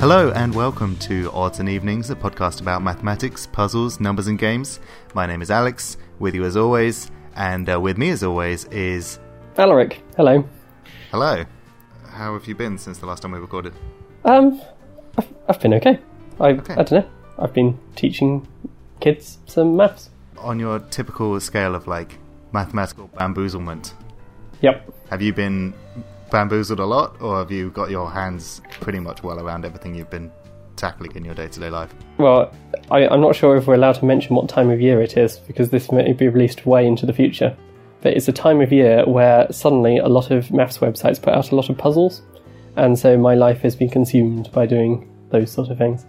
Hello and welcome to Odds and Evenings, a podcast about mathematics, puzzles, numbers, and games. My name is Alex, with you as always, and uh, with me as always is. Alaric, hello. Hello. How have you been since the last time we recorded? Um, I've, I've been okay. I, Okay. I don't know. I've been teaching kids some maths. On your typical scale of like mathematical bamboozlement, Yep. have you been bamboozled a lot, or have you got your hands pretty much well around everything you've been tackling in your day to day life? Well, I, I'm not sure if we're allowed to mention what time of year it is because this may be released way into the future. But it's a time of year where suddenly a lot of maths websites put out a lot of puzzles, and so my life has been consumed by doing those sort of things.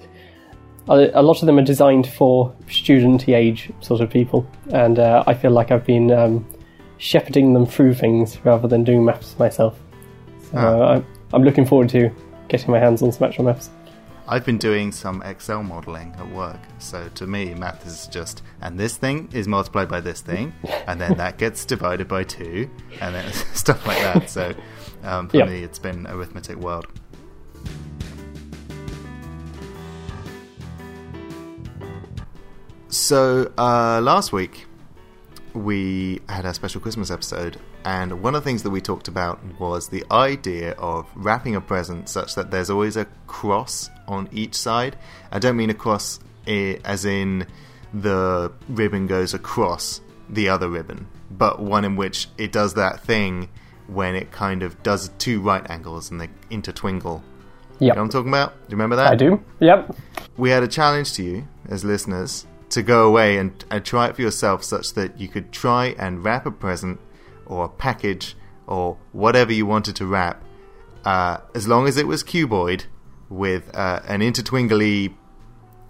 A, a lot of them are designed for student age sort of people, and uh, I feel like I've been um, shepherding them through things rather than doing maths myself. Ah. I, I'm looking forward to getting my hands on some actual maths. I've been doing some Excel modeling at work. So to me, math is just, and this thing is multiplied by this thing, and then that gets divided by two, and then stuff like that. So um, for Yep. me, it's been arithmetic world. So uh, last week we had our special Christmas episode, and one of the things that we talked about was the idea of wrapping a present such that there's always a cross on each side. I don't mean a cross eh, as in the ribbon goes across the other ribbon, but one in which it does that thing when it kind of does two right angles and they intertwingle. You know what I'm talking about? Do you remember that? I do. Yep. we had a challenge to you as listeners to go away and, and try it for yourself such that you could try and wrap a present or a package or whatever you wanted to wrap uh, as long as it was cuboid with uh, an intertwingly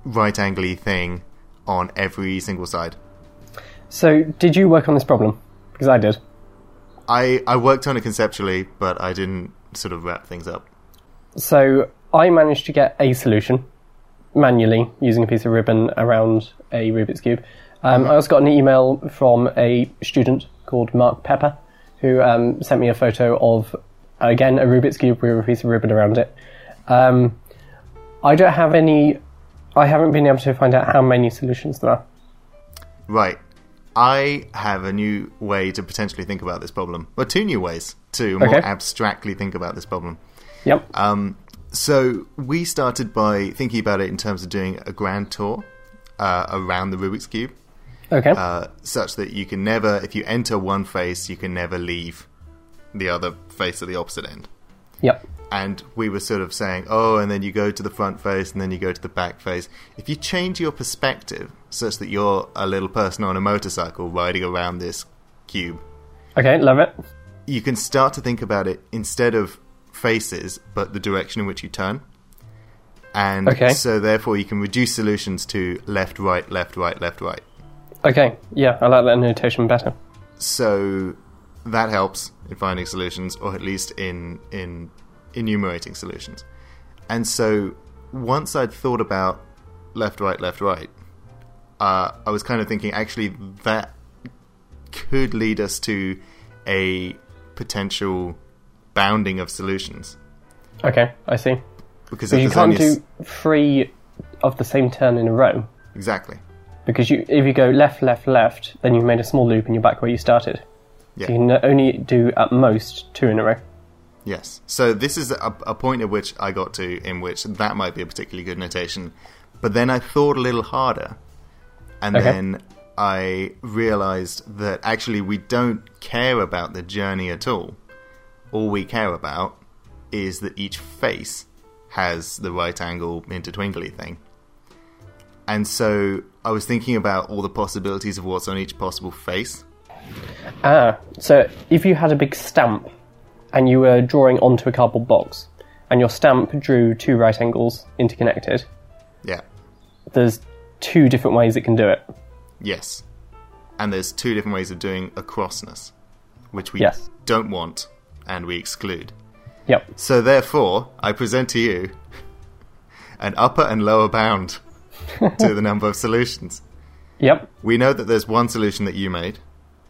right angly thing on every single side So, did you work on this problem? Because I did. I, I worked on it conceptually but i didn't sort of wrap things up So, I managed to get a solution manually using a piece of ribbon around a Rubik's Cube. Um, I also got an email from a student called Mark Pepper who um, sent me a photo of, again, a Rubik's Cube with a piece of ribbon around it. Um, I don't have any. I haven't been able to find out how many solutions there are. Right. I have a new way to potentially think about this problem. Or two new ways to more Okay. abstractly think about this problem. Yep. Um, so we started by thinking about it in terms of doing a grand tour uh, around the Rubik's Cube, okay. uh, such that you can never, if you enter one face, you can never leave the other face at the opposite end. yep. And we were sort of saying, oh, and then you go to the front face, and then you go to the back face. If you change your perspective such that you're a little person on a motorcycle riding around this cube, Okay. Love it. you can start to think about it instead of faces, but the direction in which you turn. And Okay. so, therefore, you can reduce solutions to left, right, left, right, left, right. Okay. Yeah, I like that notation better. So that helps in finding solutions, or at least in in enumerating solutions. And so, once I'd thought about left, right, left, right, uh, I was kind of thinking actually that could lead us to a potential bounding of solutions Okay, I see. because So you can't a s- do three of the same turn in a row exactly because you, if you go left, left, left, then you've made a small loop and you're back where you started. yeah So you can only do at most two in a row. Yes. So this is a, a point at which I got to in which that might be a particularly good notation. But then I thought a little harder. And Okay. then I realized that actually we don't care about the journey at all. All we care about is that each face has the right angle intertwingly thing. And so I was thinking about all the possibilities of what's on each possible face. Ah, so if you had a big stamp and you were drawing onto a cardboard box and your stamp drew two right angles interconnected, Yeah. there's two different ways it can do it. Yes. And there's two different ways of doing a crossness, which we Yes. don't want and we exclude. Yep. So therefore, I present to you an upper and lower bound to the number of solutions. Yep. We know that there's one solution that you made.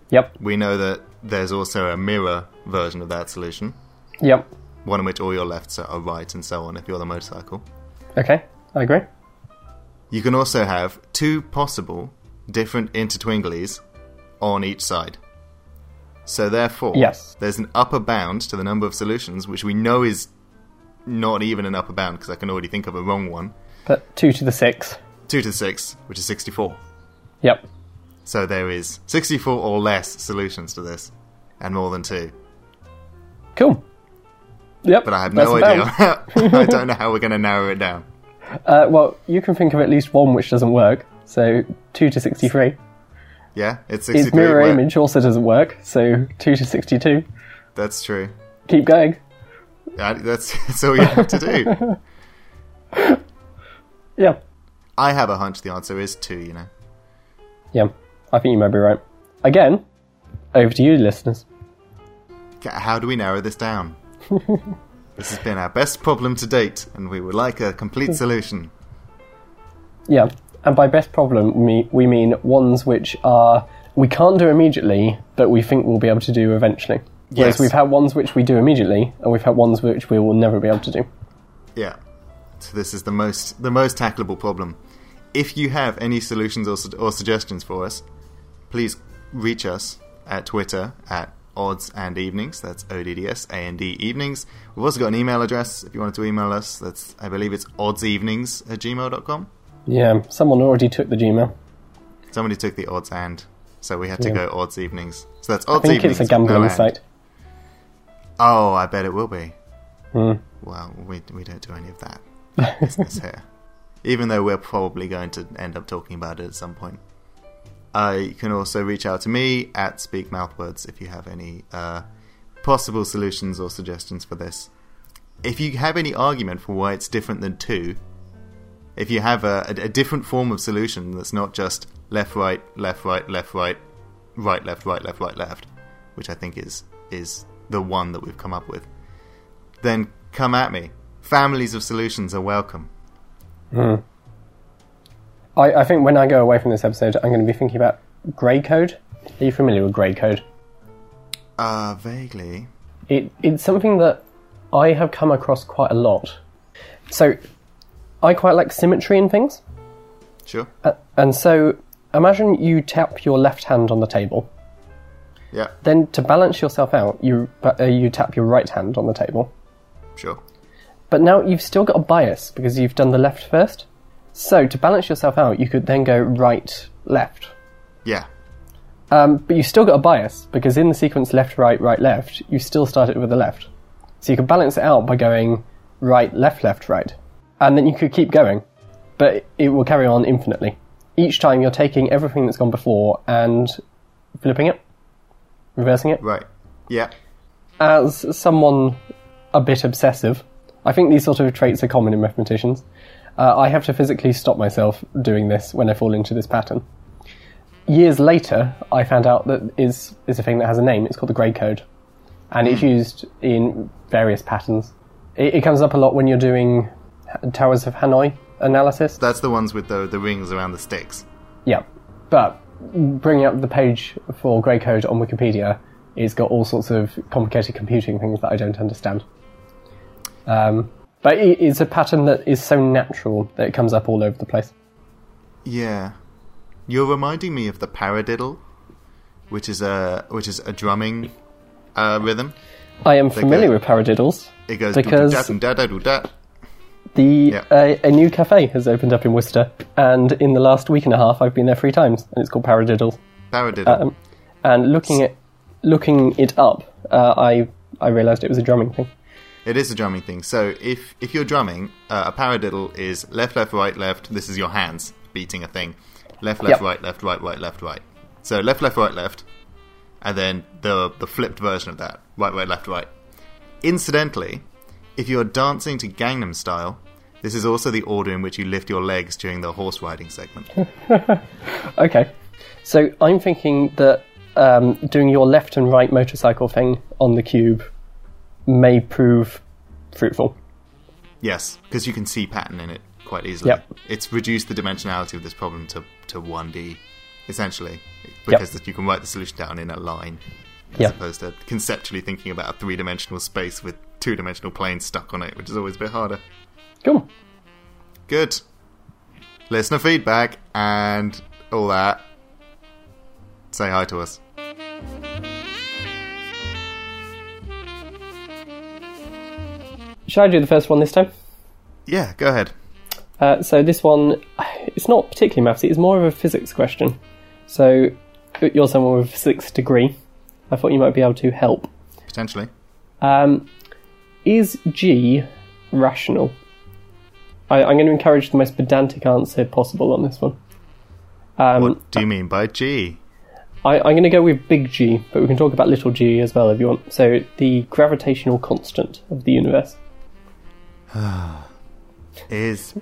Yep. We know that there's also a mirror version of that solution, Yep. one in which all your lefts are right and so on if you're the motorcycle. Okay, I agree. You can also have two possible different intertwinglies on each side. So therefore, Yes. there's an upper bound to the number of solutions, which we know is not even an upper bound because I can already think of a wrong one. But 2 to the 6. 2 to the 6, which is 64. Yep. So there is 64 or less solutions to this, and more than two. Cool. Yep. But I have no idea. I don't know how we're going to narrow it down. Uh, well, you can think of at least one which doesn't work. So 2 to 63. Yeah, it's Its 63. mirror where- image also doesn't work. So 2 to 62. That's true. Keep going. Yeah, That's, that's all you have to do. Yeah. I have a hunch the answer is two, you know. Yeah. I think you might be right. Again, over to you, listeners. How do we narrow this down? this has been our best problem to date, and we would like a complete solution. Yeah. And by best problem, we, we mean ones which are we can't do immediately, but we think we'll be able to do eventually. Whereas Yes. we've had ones which we do immediately, and we've had ones which we will never be able to do. Yeah. This is the most the most tackleable problem. If you have any solutions or, su- or suggestions for us, please reach us at Twitter at odds and evenings. That's O D D S A N D evenings. We've also got an email address if you wanted to email us. That's I believe it's oddsevenings at gmail.com. Yeah, someone already took the Gmail. Somebody took the odds and, so we had to Yeah. go odds evenings. So that's odds I think evenings. it's a with no gambling site. Oh, I bet it will be. Hmm. Well, we we don't do any of that business here. Even though we're probably going to end up talking about it at some point. Uh, you can also reach out to me at Speak Mouthwords if you have any uh, possible solutions or suggestions for this. If you have any argument for why it's different than two, if you have a, a, a different form of solution that's not just left, right, left, right, left, right, right, left, right, left, right, left, which I think is is the one that we've come up with, then come at me. Families of solutions are welcome. I, I think when I go away from this episode, I'm going to be thinking about Gray code. Are you familiar with Gray code? Uh, vaguely. It, it's something that I have come across quite a lot. So, I quite like symmetry in things. Sure. Uh, and so, imagine you tap your left hand on the table. Yeah, Then, to balance yourself out, you, uh, you tap your right hand on the table. sure. But now you've still got a bias because you've done the left first. So, to balance yourself out, you could then go right, left. Yeah, Um, but you've still got a bias because in the sequence left, right, right, left, you still started with the left. So you could balance it out by going right, left, left, right. And then you could keep going. But it will carry on infinitely. Each time you're taking everything that's gone before and flipping it, reversing it. right. Yeah, As someone a bit obsessive, I think these sort of traits are common in mathematicians. Uh, I have to physically stop myself doing this when I fall into this pattern. Years later, I found out that is is a thing that has a name. It's called the Gray code, and it's used in various patterns. It, it comes up a lot when you're doing Towers of Hanoi analysis. that's the ones with the the rings around the sticks. Yeah, but bringing up the page for Gray code on Wikipedia, it's got all sorts of complicated computing things that I don't understand. Um, but it, it's a pattern that is so natural that it comes up all over the place. Yeah, you're reminding me of the paradiddle, which is a which is a drumming uh, rhythm. I am familiar go- with paradiddles It goes Because- da da da da. the Yeah. uh, a new cafe has opened up in Worcester, and in the last week and a half, I've been there three times, and it's called Paradiddles. Paradiddle. Um, and looking at looking it up, uh, I I realised it was a drumming thing. It is a drumming thing. So if if you're drumming, uh, a paradiddle is left, left, right, left. This is your hands beating a thing. Left, left, Yep. right, left, right, right, left, right. So left, left, right, left, and then the the flipped version of that: right, right, left, right. Incidentally, if you're dancing to Gangnam Style, this is also the order in which you lift your legs during the horse riding segment. Okay. So I'm thinking that um, doing your left and right motorcycle thing on the cube may prove fruitful. yes, because you can see pattern in it quite easily. Yep. It's reduced the dimensionality of this problem to to one D, essentially, because you can write the solution down in a line. as Yep. opposed to conceptually thinking about a three-dimensional space with two-dimensional planes stuck on it, which is always a bit harder. Cool. Good. Listener feedback and all that. Say hi to us. Shall I do the first one this time? Yeah, go ahead. Uh, so this one, it's not particularly mathsy. It's more of a physics question. So you're someone with a physics degree. I thought you might be able to help. Potentially. Um, is G rational? I, I'm going to encourage the most pedantic answer possible on this one. Um, What do you mean by G? I, I'm going to go with big G, but we can talk about little g as well if you want. So the gravitational constant of the universe. Is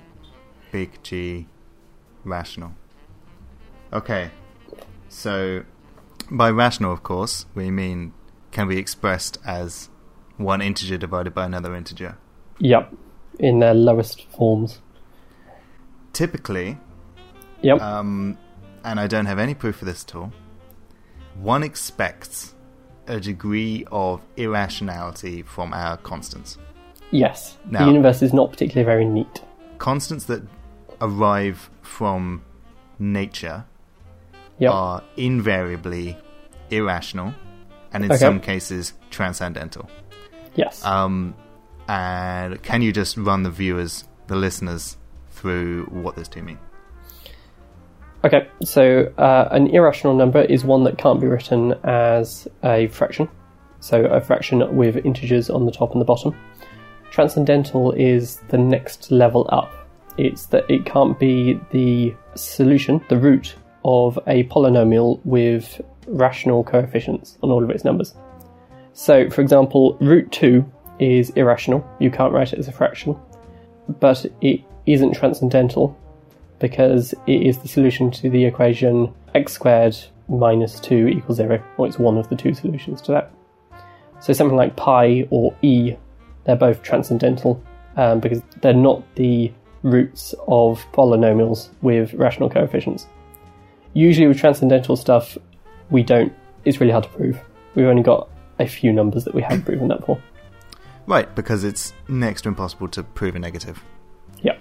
big G rational? Okay. So, by rational, of course, we mean can be expressed as one integer divided by another integer. Yep, in their lowest forms. Typically, Yep. um, and I don't have any proof of this at all, one expects a degree of irrationality from our constants. Yes. now- the universe is not particularly very neat. Constants that arrive from nature Yep. are invariably irrational and in Okay. some cases transcendental. yes. Um, and can you just run the viewers, the listeners, through what those two mean? Okay, so uh, an irrational number is one that can't be written as a fraction. So a fraction with integers on the top and the bottom. Transcendental is the next level up. It's that it can't be the solution, the root of a polynomial with rational coefficients on all of its numbers. So, for example, root 2 is irrational. You can't write it as a fraction. But it isn't transcendental because it is the solution to the equation x squared minus 2 equals 0, or it's one of the two solutions to that. So something like pi or e, they're both transcendental um, because they're not the roots of polynomials with rational coefficients. Usually with transcendental stuff, we don't, it's really hard to prove. We've only got a few numbers that we have proven that for. Right, because it's next to impossible to prove a negative. Yep.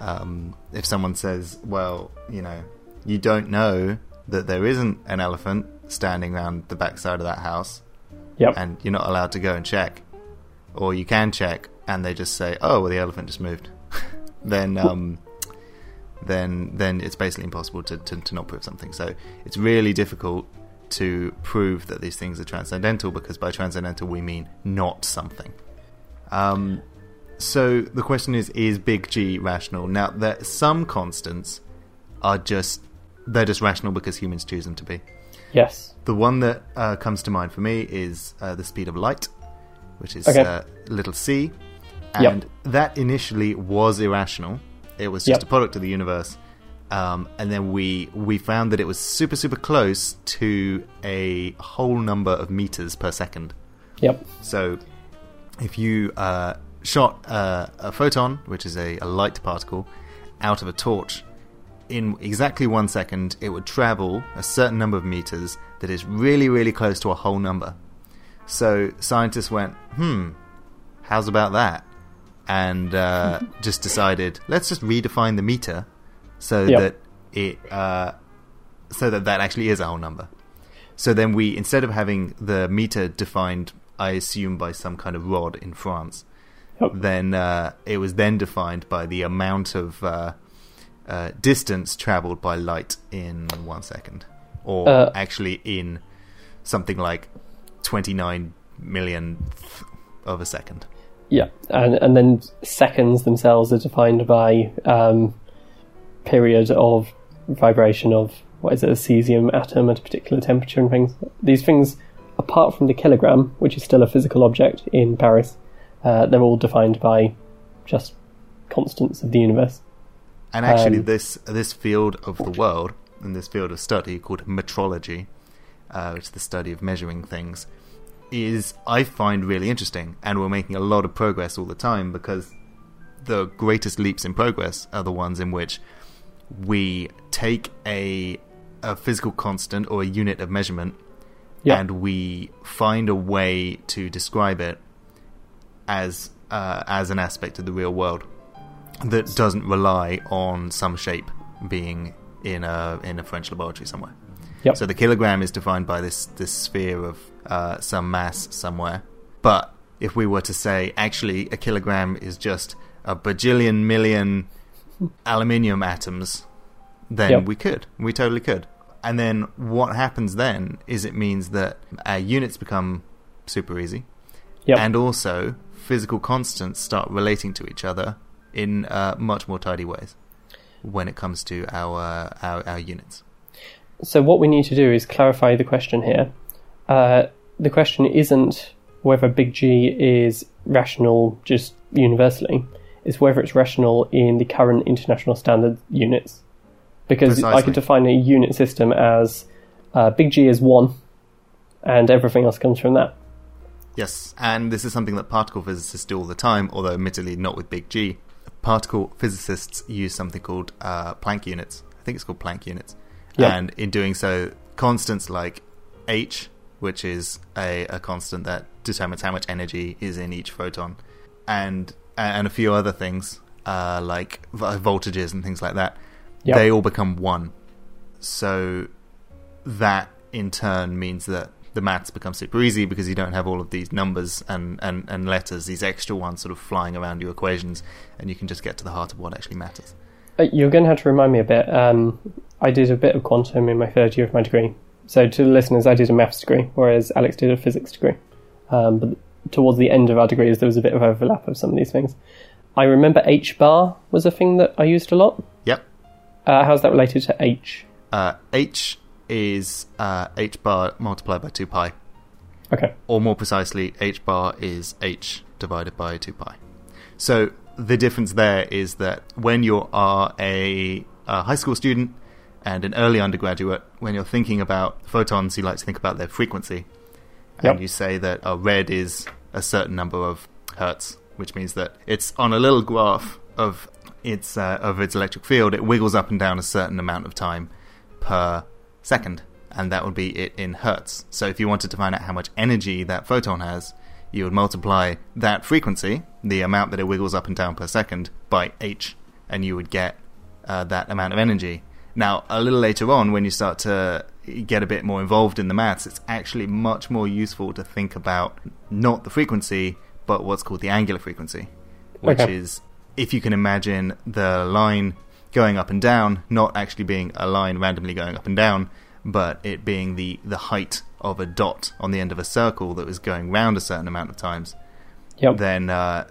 Um, if someone says, well, you know, you don't know that there isn't an elephant standing around the backside of that house, Yep. and you're not allowed to go and check, or you can check, and they just say, "Oh, well, the elephant just moved," then um, then then it's basically impossible to, to, to not prove something. So it's really difficult to prove that these things are transcendental because by transcendental we mean not something. Um, so the question is: Is big G rational? Now, there some constants are just they're just rational because humans choose them to be. yes. The one that uh, comes to mind for me is uh, the speed of light, which is Okay. uh, little c, Yep. and that initially was irrational. It was just Yep. a product of the universe, um, and then we we found that it was super super close to a whole number of meters per second. Yep. So, if you uh, shot uh, a photon, which is a, a light particle, out of a torch, in exactly one second, it would travel a certain number of meters that is really, really close to a whole number. So, scientists went, hmm, how's about that? And uh, just decided, let's just redefine the meter so Yep. that it, uh, so that that actually is a whole number. So then we, instead of having the meter defined, I assume by some kind of rod in France, Yep. then uh, it was then defined by the amount of uh, uh, distance traveled by light in one second, or Uh, actually in something like twenty nine millionth of a second. Yeah, and and then seconds themselves are defined by um, period of vibration of what is it, a cesium atom at a particular temperature and things. These things, apart from the kilogram, which is still a physical object in Paris, uh, they're all defined by just constants of the universe. And actually, Um, this this field of the world and this field of study called metrology, uh, which is the study of measuring things, is I find really interesting, and we're making a lot of progress all the time because the greatest leaps in progress are the ones in which we take a a physical constant or a unit of measurement Yeah. and we find a way to describe it as uh, as an aspect of the real world. that doesn't rely on some shape being in a in a French laboratory somewhere. Yep. So the kilogram is defined by this this sphere of uh, some mass somewhere. But if we were to say actually a kilogram is just a bajillion million aluminium atoms, then Yep. we could. We totally could. And then what happens then is it means that our units become super easy, Yep. and also physical constants start relating to each other in uh, much more tidy ways when it comes to our our, our units. So what we need to do is clarify the question here. Uh, the question isn't whether big G is rational just universally. It's whether it's rational in the current international standard units. Because I could define a unit system as uh, big G is one, and everything else comes from that. Yes, and this is something that particle physicists do all the time, although admittedly not with big G. Particle physicists use something called uh, Planck units. I think it's called Planck units. Yeah. And in doing so, constants like h, which is a, a constant that determines how much energy is in each photon, and and a few other things uh, like voltages and things like that, Yep. they all become one. So that in turn means that the maths becomes super easy because you don't have all of these numbers and, and, and letters, these extra ones sort of flying around your equations, and you can just get to the heart of what actually matters. Uh, You're going to have to remind me a bit. Um, I did a bit of quantum in my third year of my degree. So, to the listeners, I did a maths degree, whereas Alex did a physics degree. Um, but towards the end of our degrees, there was a bit of overlap of some of these things. I remember H bar was a thing that I used a lot. Yep. Uh, how's that related to H? Uh, h is uh, h bar multiplied by 2 pi, Okay. or more precisely, h bar is h divided by 2 pi. So the difference there is that when you are a, a high school student and an early undergraduate, when you're thinking about photons, you like to think about their frequency. And Yep. you say that a red is a certain number of hertz, which means that it's on a little graph of its uh, of its electric field. It wiggles up and down a certain amount of time per second, and that would be it in hertz. So if you wanted to find out how much energy that photon has, you would multiply that frequency, the amount that it wiggles up and down per second, by h, and you would get uh, that amount of energy. Now, a little later on, when you start to get a bit more involved in the maths, it's actually much more useful to think about not the frequency, but what's called the angular frequency, which Okay. is if you can imagine the line going up and down, not actually being a line randomly going up and down, but it being the, the height of a dot on the end of a circle that was going round a certain amount of times, Yep. then uh,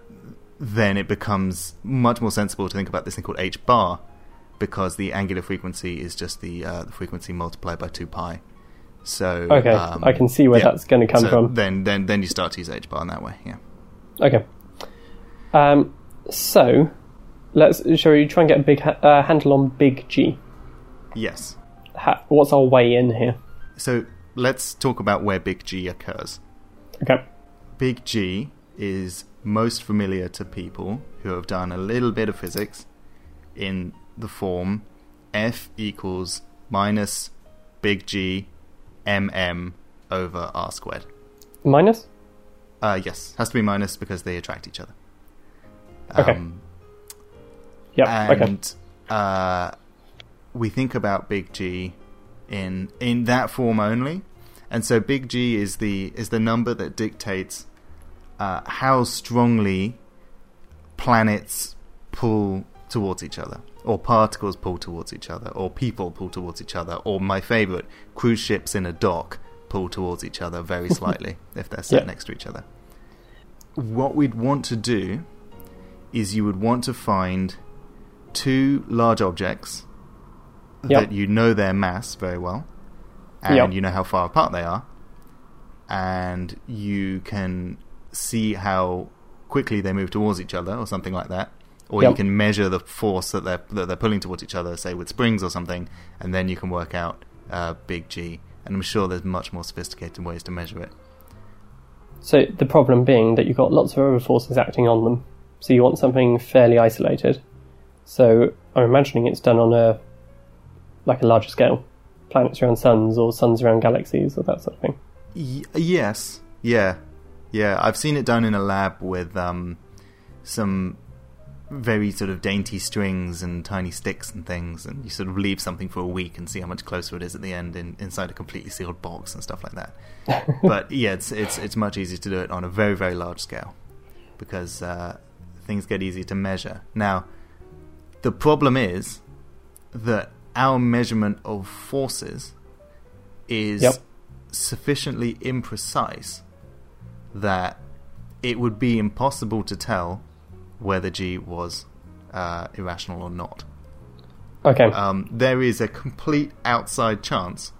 then it becomes much more sensible to think about this thing called h bar, because the angular frequency is just the uh, the frequency multiplied by two pi. So Okay, um, I can see where yeah. that's going to come So from. Then then then you start to use h bar in that way. Yeah. Okay. Um, so, let's. Shall we try and get a big ha- uh, handle on big G? Yes. Ha- what's our way in here? So let's talk about where big G occurs. Okay. Big G is most familiar to people who have done a little bit of physics in the form F equals minus big G mm over r squared. Minus? Uh, yes, has to be minus because they attract each other. Okay. Um, Yeah. okay. and uh, we think about big G in in that form only, and so big G is the is the number that dictates uh, how strongly planets pull towards each other, or particles pull towards each other, or people pull towards each other, or my favorite, cruise ships in a dock pull towards each other very slightly if they're set Yeah. next to each other. What we'd want to do is you would want to find two large objects Yep. that you know their mass very well, and Yep. you know how far apart they are, and you can see how quickly they move towards each other, or something like that. Or you can measure the force that they're that they're pulling towards each other, say with springs or something, and then you can work out uh, big G. And I'm sure there's much more sophisticated ways to measure it. So the problem being that you've got lots of other forces acting on them. So you want something fairly isolated. So I'm imagining it's done on a like a larger scale, planets around suns or suns around galaxies or that sort of thing. Y- yes, yeah, yeah. I've seen it done in a lab with um, some very sort of dainty strings and tiny sticks and things, and you sort of leave something for a week and see how much closer it is at the end in, inside a completely sealed box and stuff like that. but yeah, it's it's it's much easier to do it on a very very large scale because uh, things get easier to measure. Now, the problem is that our measurement of forces is Yep. sufficiently imprecise that it would be impossible to tell whether G was uh, irrational or not. Okay. Um, there is a complete outside chance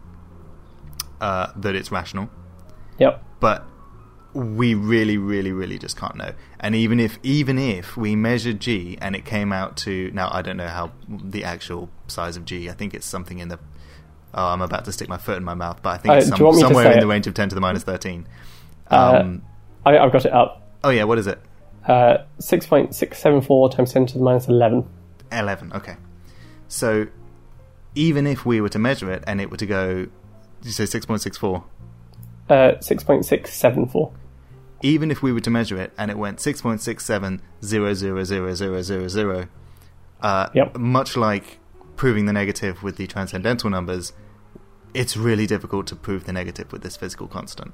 uh, that it's rational, yep. but we really, really, really just can't know. And even if even if we measured G and it came out to now, I don't know how the actual size of G. I think it's something in the. Oh, I'm about to stick my foot in my mouth, but I think Uh, it's some, you want me to somewhere in it? the range of 10 to the minus 13. Uh, Um, I, I've got it up. oh yeah, what is it? Uh, 6.674 times 10 to the minus 11. 11. Okay. So even if we were to measure it and it were to go, did you say 6.64? Uh, 6.674. even if we were to measure it and it went 6.67000000, uh, Yep. much like proving the negative with the transcendental numbers, it's really difficult to prove the negative with this physical constant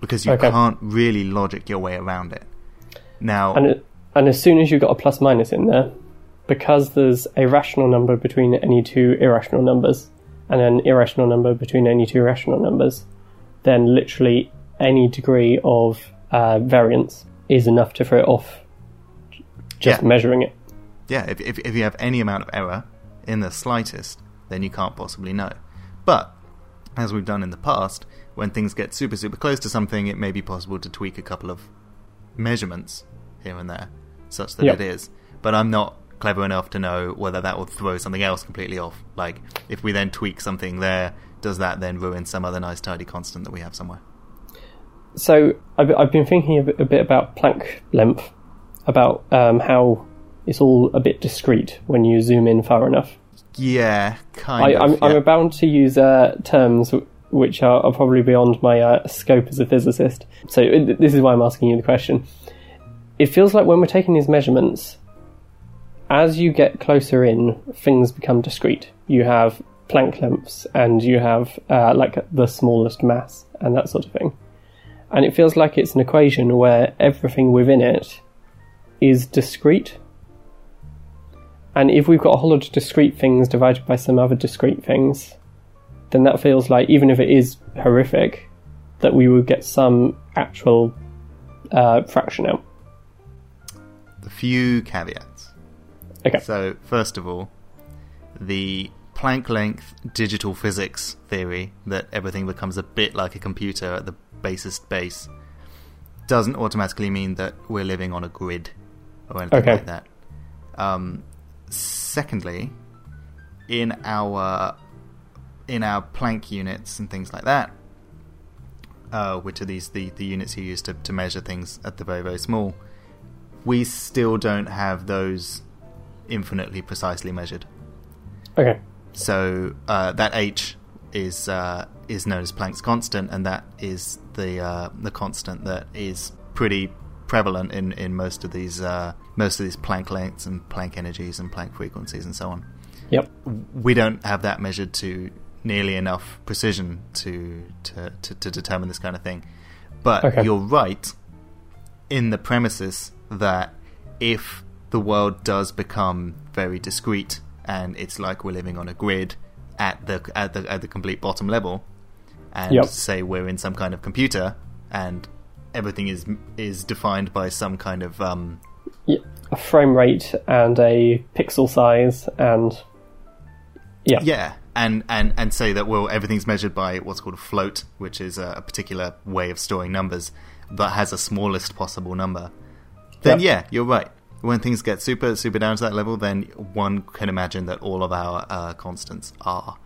because you Okay. can't really logic your way around it. Now, And, and as soon as you've got a plus minus in there, because there's a rational number between any two irrational numbers, and an irrational number between any two rational numbers, then literally any degree of uh, variance is enough to throw it off just Yeah. measuring it. yeah, if, if, if you have any amount of error in the slightest, then you can't possibly know. But, as we've done in the past, when things get super, super close to something, it may be possible to tweak a couple of measurements here and there, such that Yep. it is. But I'm not clever enough to know whether that will throw something else completely off. Like, if we then tweak something there, does that then ruin some other nice tidy constant that we have somewhere? So I've, I've been thinking a bit, a bit about Planck length, about um, how it's all a bit discrete when you zoom in far enough. Yeah, kind I, of. I'm, I'm about to use uh, terms which are, are probably beyond my uh, scope as a physicist. So uh, this is why I'm asking you the question. It feels like when we're taking these measurements, as you get closer in, things become discrete. You have Planck lengths, and you have uh, like the smallest mass, and that sort of thing. And it feels like it's an equation where everything within it is discrete. And if we've got a whole lot of discrete things divided by some other discrete things, then that feels like, even if it is horrific, that we would get some actual uh, fraction out. a few caveats. Okay. So, first of all, the Planck length digital physics theory that everything becomes a bit like a computer at the basest base doesn't automatically mean that we're living on a grid or anything Okay. like that. Um, secondly, in our in our Planck units and things like that, uh, which are these the, the units you use to, to measure things at the very very small, we still don't have those infinitely precisely measured. Okay. So uh, that h is uh, is known as Planck's constant, and that is the uh, the constant that is pretty prevalent in, in most of these uh, most of these Planck lengths and Planck energies and Planck frequencies and so on. Yep. We don't have that measured to nearly enough precision to to, to, to determine this kind of thing. But Okay. you're right in the premises that if the world does become very discrete and it's like we're living on a grid at the at the at the complete bottom level, and Yep. say we're in some kind of computer and everything is is defined by some kind of um, Yeah. A frame rate and a pixel size and yeah. Yeah, and, and, and say that well everything's measured by what's called a float, which is a, a particular way of storing numbers that has a smallest possible number. Then Yep. yeah, you're right. When things get super super down to that level, then one can imagine that all of our uh, constants are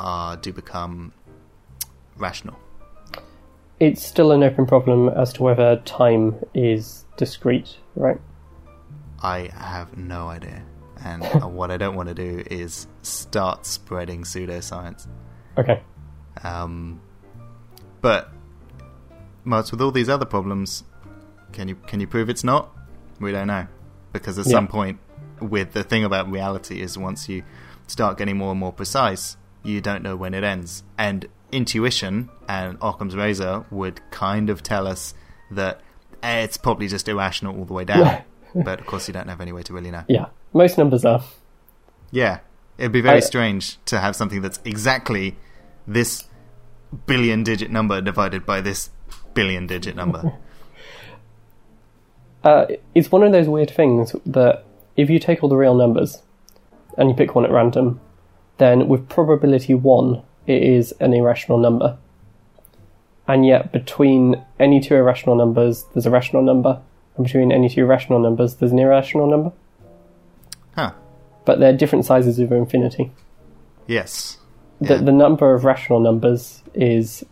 are do become rational. It's still an open problem as to whether time is discrete, right? I have no idea, and what I don't want to do is start spreading pseudoscience. Okay. Um, but Mats, with all these other problems, can you can you prove it's not? We don't know. because at Yeah. some point, with the thing about reality is once you start getting more and more precise, you don't know when it ends. And intuition and Occam's razor would kind of tell us that eh, it's probably just irrational all the way down. but of course, you don't have any way to really know. Yeah, most numbers are. Yeah, it'd be very I- strange to have something that's exactly this billion digit number divided by this billion digit number. Uh, it's one of those weird things that if you take all the real numbers and you pick one at random, then with probability one, it is an irrational number. And yet, between any two irrational numbers, there's a rational number, and between any two rational numbers, there's an irrational number. But they're different sizes of infinity. Yes. The, Yeah. the number of rational numbers is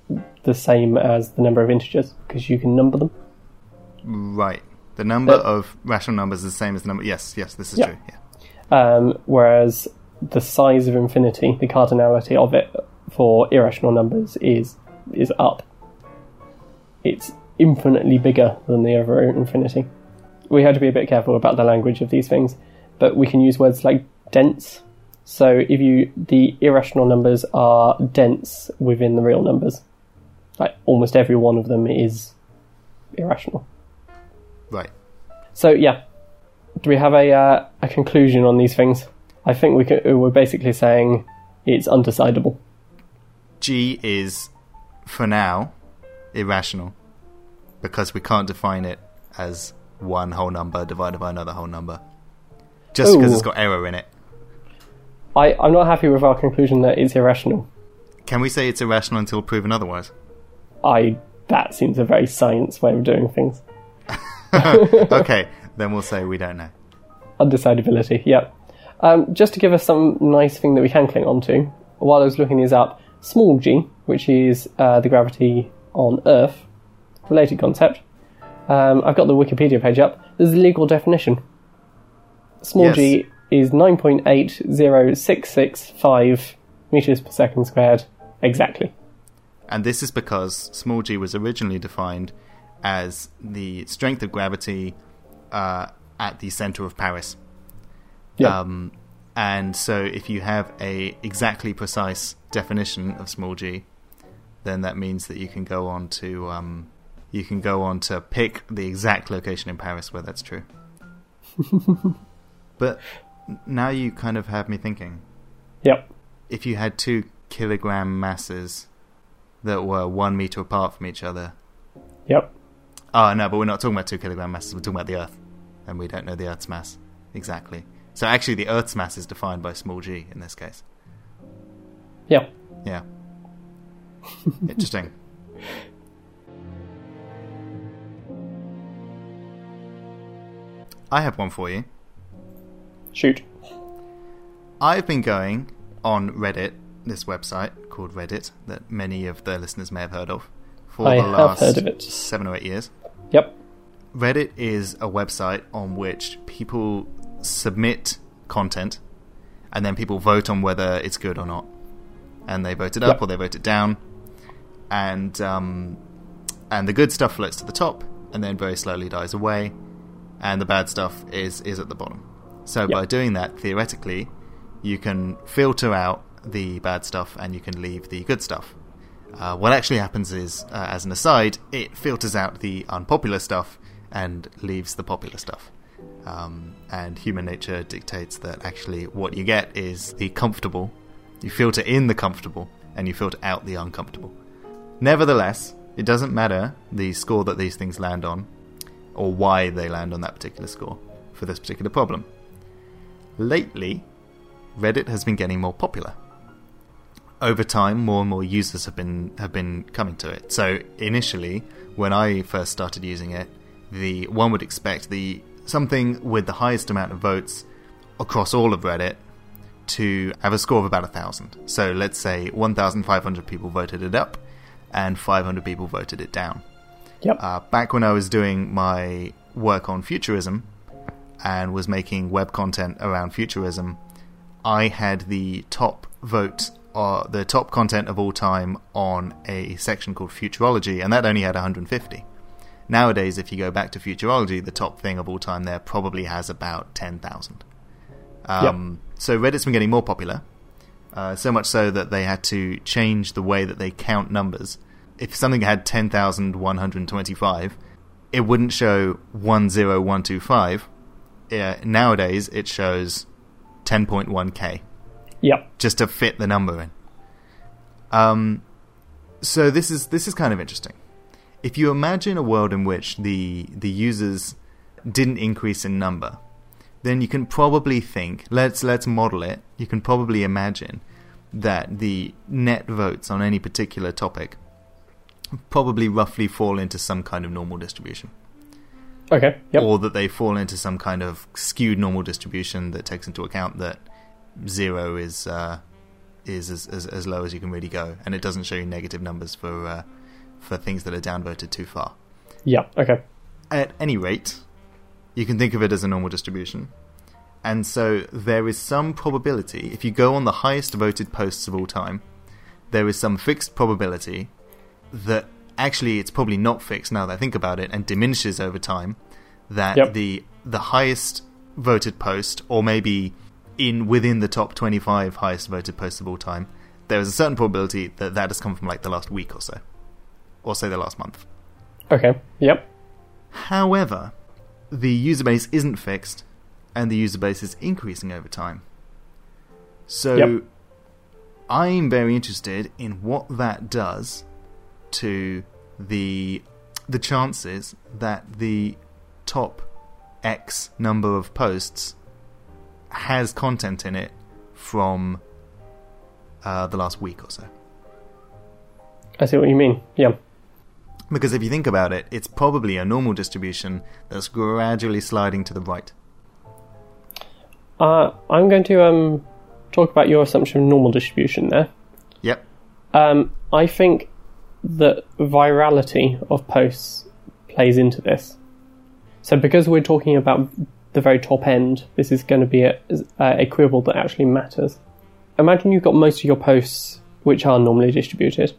the same as the number of integers because you can number them. Right. The number Uh, of rational numbers is the same as the number. Yes, yes, this is Yeah. true. Yeah. Um, whereas the size of infinity, the cardinality of it for irrational numbers is is up. It's infinitely bigger than the other infinity. We have to be a bit careful about the language of these things, but we can use words like dense. So if you the irrational numbers are dense within the real numbers, like almost every one of them is irrational. Right. So yeah, do we have a uh, a conclusion on these things? I think we could, we're basically saying it's undecidable. G is, for now, irrational because we can't define it as one whole number divided by another whole number. Just because it's got error in it. I, I'm not happy with our conclusion that it's irrational. Can we say it's irrational until proven otherwise? I that seems a very science way of doing things. okay, then we'll say we don't know. Undecidability, yep. Um, just to give us some nice thing that we can cling on to, while I was looking these up, small g, which is uh, the gravity on Earth, related concept. Um, I've got the Wikipedia page up. There's a legal definition. Small Yes. g is 9.80665 meters per second squared exactly. And this is because small g was originally defined as the strength of gravity uh, at the center of Paris. Yeah. Um, and so if you have a exactly precise definition of small g, then that means that you can go on to um, you can go on to pick the exact location in Paris where that's true. but now you kind of have me thinking. Yep. If you had two kilogram masses that were one meter apart from each other, Yep. Oh no, but we're not talking about two kilogram masses. We're talking about the Earth, and we don't know the Earth's mass exactly. So actually, the Earth's mass is defined by small g in this case. Yeah. Yeah. Interesting. I have one for you. Shoot. I've been going on Reddit, this website called Reddit that many of the listeners may have heard of, for I the last heard of it. seven or eight years. Yep. Reddit is a website on which people submit content and then people vote on whether it's good or not. And they vote it up Yep. or they vote it down. And um, and the good stuff floats to the top and then very slowly dies away. And the bad stuff is is at the bottom. So Yep. by doing that, theoretically, you can filter out the bad stuff and you can leave the good stuff. Uh, what actually happens is, uh, as an aside, it filters out the unpopular stuff and leaves the popular stuff. Um, and human nature dictates that actually what you get is the comfortable. You filter in the comfortable and you filter out the uncomfortable. Nevertheless, it doesn't matter the score that these things land on or why they land on that particular score for this particular problem. Lately, Reddit has been getting more popular over time, more and more users have been have been coming to it. So initially, when I first started using it, the one would expect the something with the highest amount of votes across all of Reddit to have a score of about a thousand. So let's say 1,500 people voted it up, and 500 people voted it down. Yep. Uh, back when I was doing my work on futurism and was making web content around futurism, I had the top vote, or the top content of all time on a section called Futurology, and that only had 150. Nowadays, if you go back to Futurology, the top thing of all time there probably has about 10,000. Um, So Reddit's been getting more popular, uh, so much so that they had to change the way that they count numbers. If something had 10,125, it wouldn't show 10125. Uh, nowadays, it shows 10.1k Yep. just to fit the number in. Um, so this is this is kind of interesting. If you imagine a world in which the the users didn't increase in number, then you can probably think let's let's model it. You can probably imagine that the net votes on any particular topic probably roughly fall into some kind of normal distribution Okay. Yep. or that they fall into some kind of skewed normal distribution that takes into account that zero is uh, is as, as, as low as you can really go, and it doesn't show you negative numbers for uh, for things that are downvoted too far. Yeah. Okay. At any rate, you can think of it as a normal distribution. And so there is some probability, if you go on the highest voted posts of all time, there is some fixed probability that actually it's probably not fixed now that I think about it and diminishes over time. That Yep. the the highest voted post, or maybe in within the top 25 highest voted posts of all time, there is a certain probability that that has come from like the last week or so, or say the last month. Okay. Yep. However, the user base isn't fixed, and the user base is increasing over time. So, Yep. I'm very interested in what that does to the the chances that the top X number of posts has content in it from uh, the last week or so. I see what you mean. Yeah. Because if you think about it, it's probably a normal distribution that's gradually sliding to the right. Uh, I'm going to um, talk about your assumption of normal distribution there. Yep. Um, I think that virality of posts plays into this. So, because we're talking about the very top end, this is going to be a, a quibble that actually matters. Imagine you've got most of your posts which are normally distributed,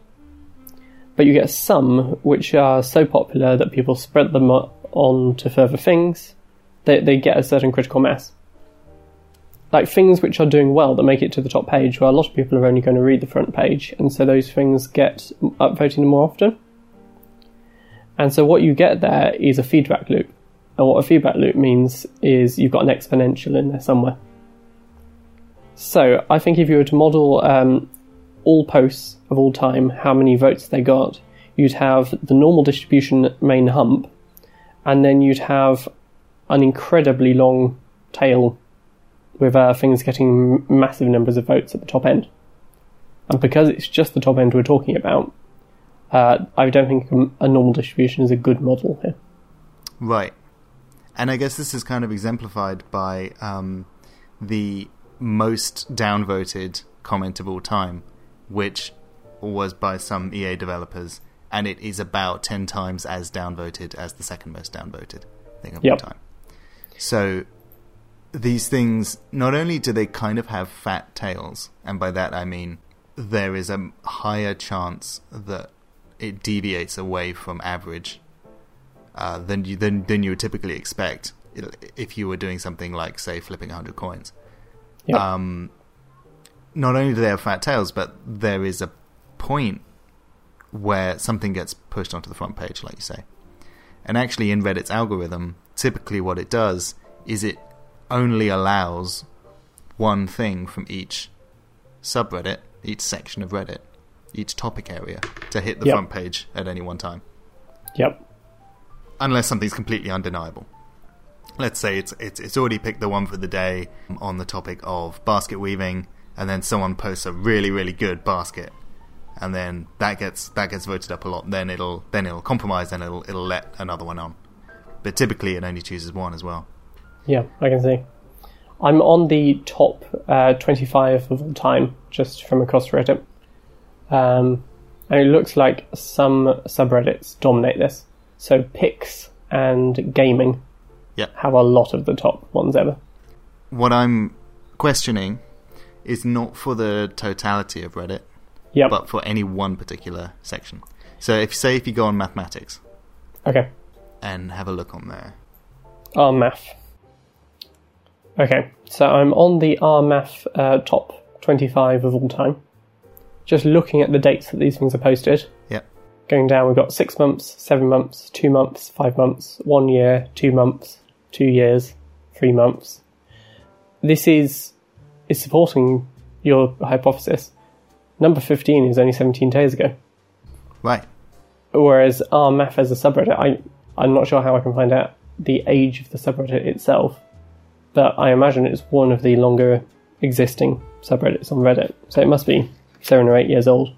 but you get some which are so popular that people spread them on to further things. They, they get a certain critical mass like things which are doing well that make it to the top page, where a lot of people are only going to read the front page, and so those things get upvoted more often. And so what you get there is a feedback loop. And what a feedback loop means is you've got an exponential in there somewhere. So I think if you were to model um, all posts of all time, how many votes they got, you'd have the normal distribution main hump, and then you'd have an incredibly long tail with uh, things getting massive numbers of votes at the top end. And because it's just the top end we're talking about, uh, I don't think a normal distribution is a good model here. Right. And I guess this is kind of exemplified by um, the most downvoted comment of all time, which was by some EA developers, and it is about 10 times as downvoted as the second most downvoted thing of all Yep. time. So these things, not only do they kind of have fat tails, and by that I mean there is a higher chance that it deviates away from average uh, than you than, than you would typically expect if you were doing something like say flipping 100 coins. Yep. Um, not only do they have fat tails, but there is a point where something gets pushed onto the front page, like you say. And actually, in Reddit's algorithm, typically what it does is it only allows one thing from each subreddit, each section of Reddit, each topic area to hit the Yep. front page at any one time Yep. unless something's completely undeniable. Let's say it's it's it's already picked the one for the day on the topic of basket weaving, and then someone posts a really really good basket, and then that gets that gets voted up a lot. Then it'll then it'll compromise and it'll it'll let another one on. But typically it only chooses one as well. Yeah, I can see. I'm on the top uh, 25 of all time, just from across Reddit. Um, and it looks like some subreddits dominate this. So pics and gaming have a lot of the top ones ever. What I'm questioning is not for the totality of Reddit, Yep. but for any one particular section. So if say if you go on mathematics, okay. and have a look on there. RMAF. Okay, so I'm on the RMAF uh, top 25 of all time. Just looking at the dates that these things are posted. Yep. Going down, we've got six months, seven months, two months, five months, one year, two months, two years, three months. This is is supporting your hypothesis. Number 15 is only 17 days ago. Right. Whereas RMAF as a subreddit, I, I'm not sure how I can find out the age of the subreddit itself, but I imagine it's one of the longer existing subreddits on Reddit. So it must be seven or eight years old.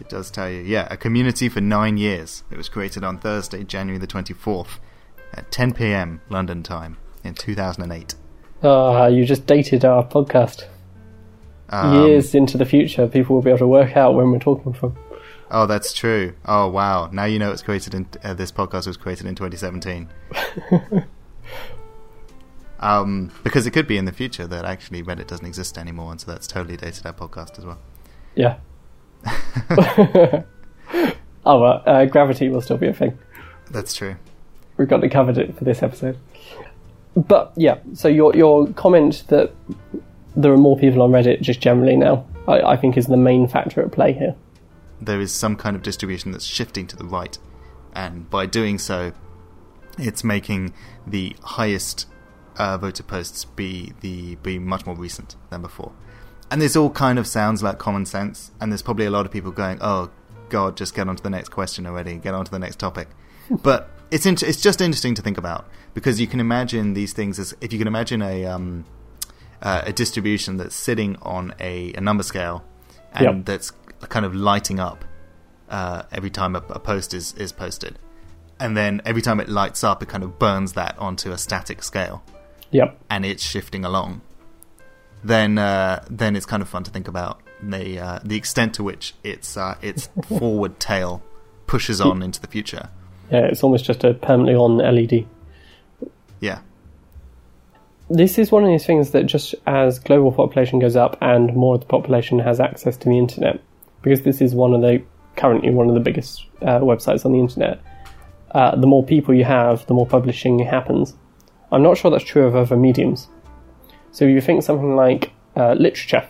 It does tell you, yeah, a community for nine years. It was created on Thursday, January the 24th, at 10 pm London time in 2008. Ah, you just dated our podcast. Um, Years into the future, people will be able to work out when we're talking from. Oh, that's true. Oh, wow. Now you know it's created in. Uh, this podcast was created in 2017. um, because it could be in the future that actually Reddit doesn't exist anymore, and so that's totally dated our podcast as well. Yeah. oh, well, uh, gravity will still be a thing. That's true. We've got to cover it for this episode. But yeah, so your your comment that there are more people on Reddit just generally now, I, I think is the main factor at play here. There is some kind of distribution that's shifting to the right, and by doing so, it's making the highest uh, voted posts be the be much more recent than before. And this all kind of sounds like common sense, and there's probably a lot of people going, "Oh God, just get on to the next question already, get on to the next topic." but it's int- it's just interesting to think about because you can imagine these things as if you can imagine a um, uh, a distribution that's sitting on a, a number scale and Yep. that's kind of lighting up uh, every time a, a post is, is posted. And then every time it lights up, it kind of burns that onto a static scale Yep. and it's shifting along. Then, uh, then it's kind of fun to think about the uh, the extent to which its uh, its forward tail pushes on into the future. Yeah, it's almost just a permanently on LED. Yeah, This is one of these things that just as global population goes up and more of the population has access to the internet, because this is one of the currently one of the biggest uh, websites on the internet. Uh, the more people you have, the more publishing happens. I'm not sure that's true of other mediums. So you think something like uh, literature.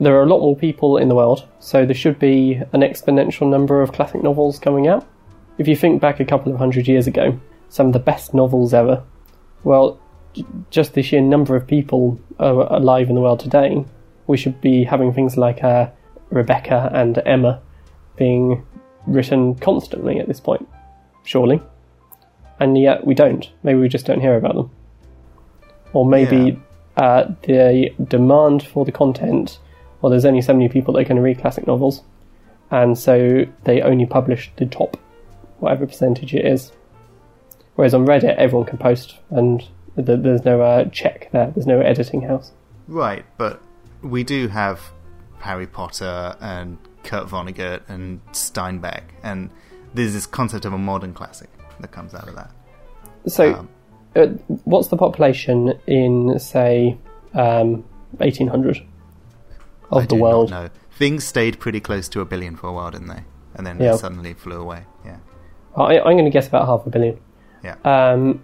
There are a lot more people in the world, so there should be an exponential number of classic novels coming out. If you think back a couple of hundred years ago, some of the best novels ever, well, just the sheer number of people uh, alive in the world today, we should be having things like uh, Rebecca and Emma being written constantly at this point, surely. And yet we don't. Maybe we just don't hear about them. Or maybe uh, the demand for the content, well, there's only so many people that are going to read classic novels, and so they only publish the top, whatever percentage it is. Whereas on Reddit, everyone can post, and th- there's no uh, check there. There's no editing house. right. But we do have Harry Potter and Kurt Vonnegut and Steinbeck, and there's this concept of a modern classic that comes out of that. So, Um, uh, what's the population in, say, um, 1800 of I the world? know. Things stayed pretty close to a billion for a while, didn't they? And then Yeah. they suddenly flew away. Yeah. I, I'm going to guess about half a billion. Yeah. Um,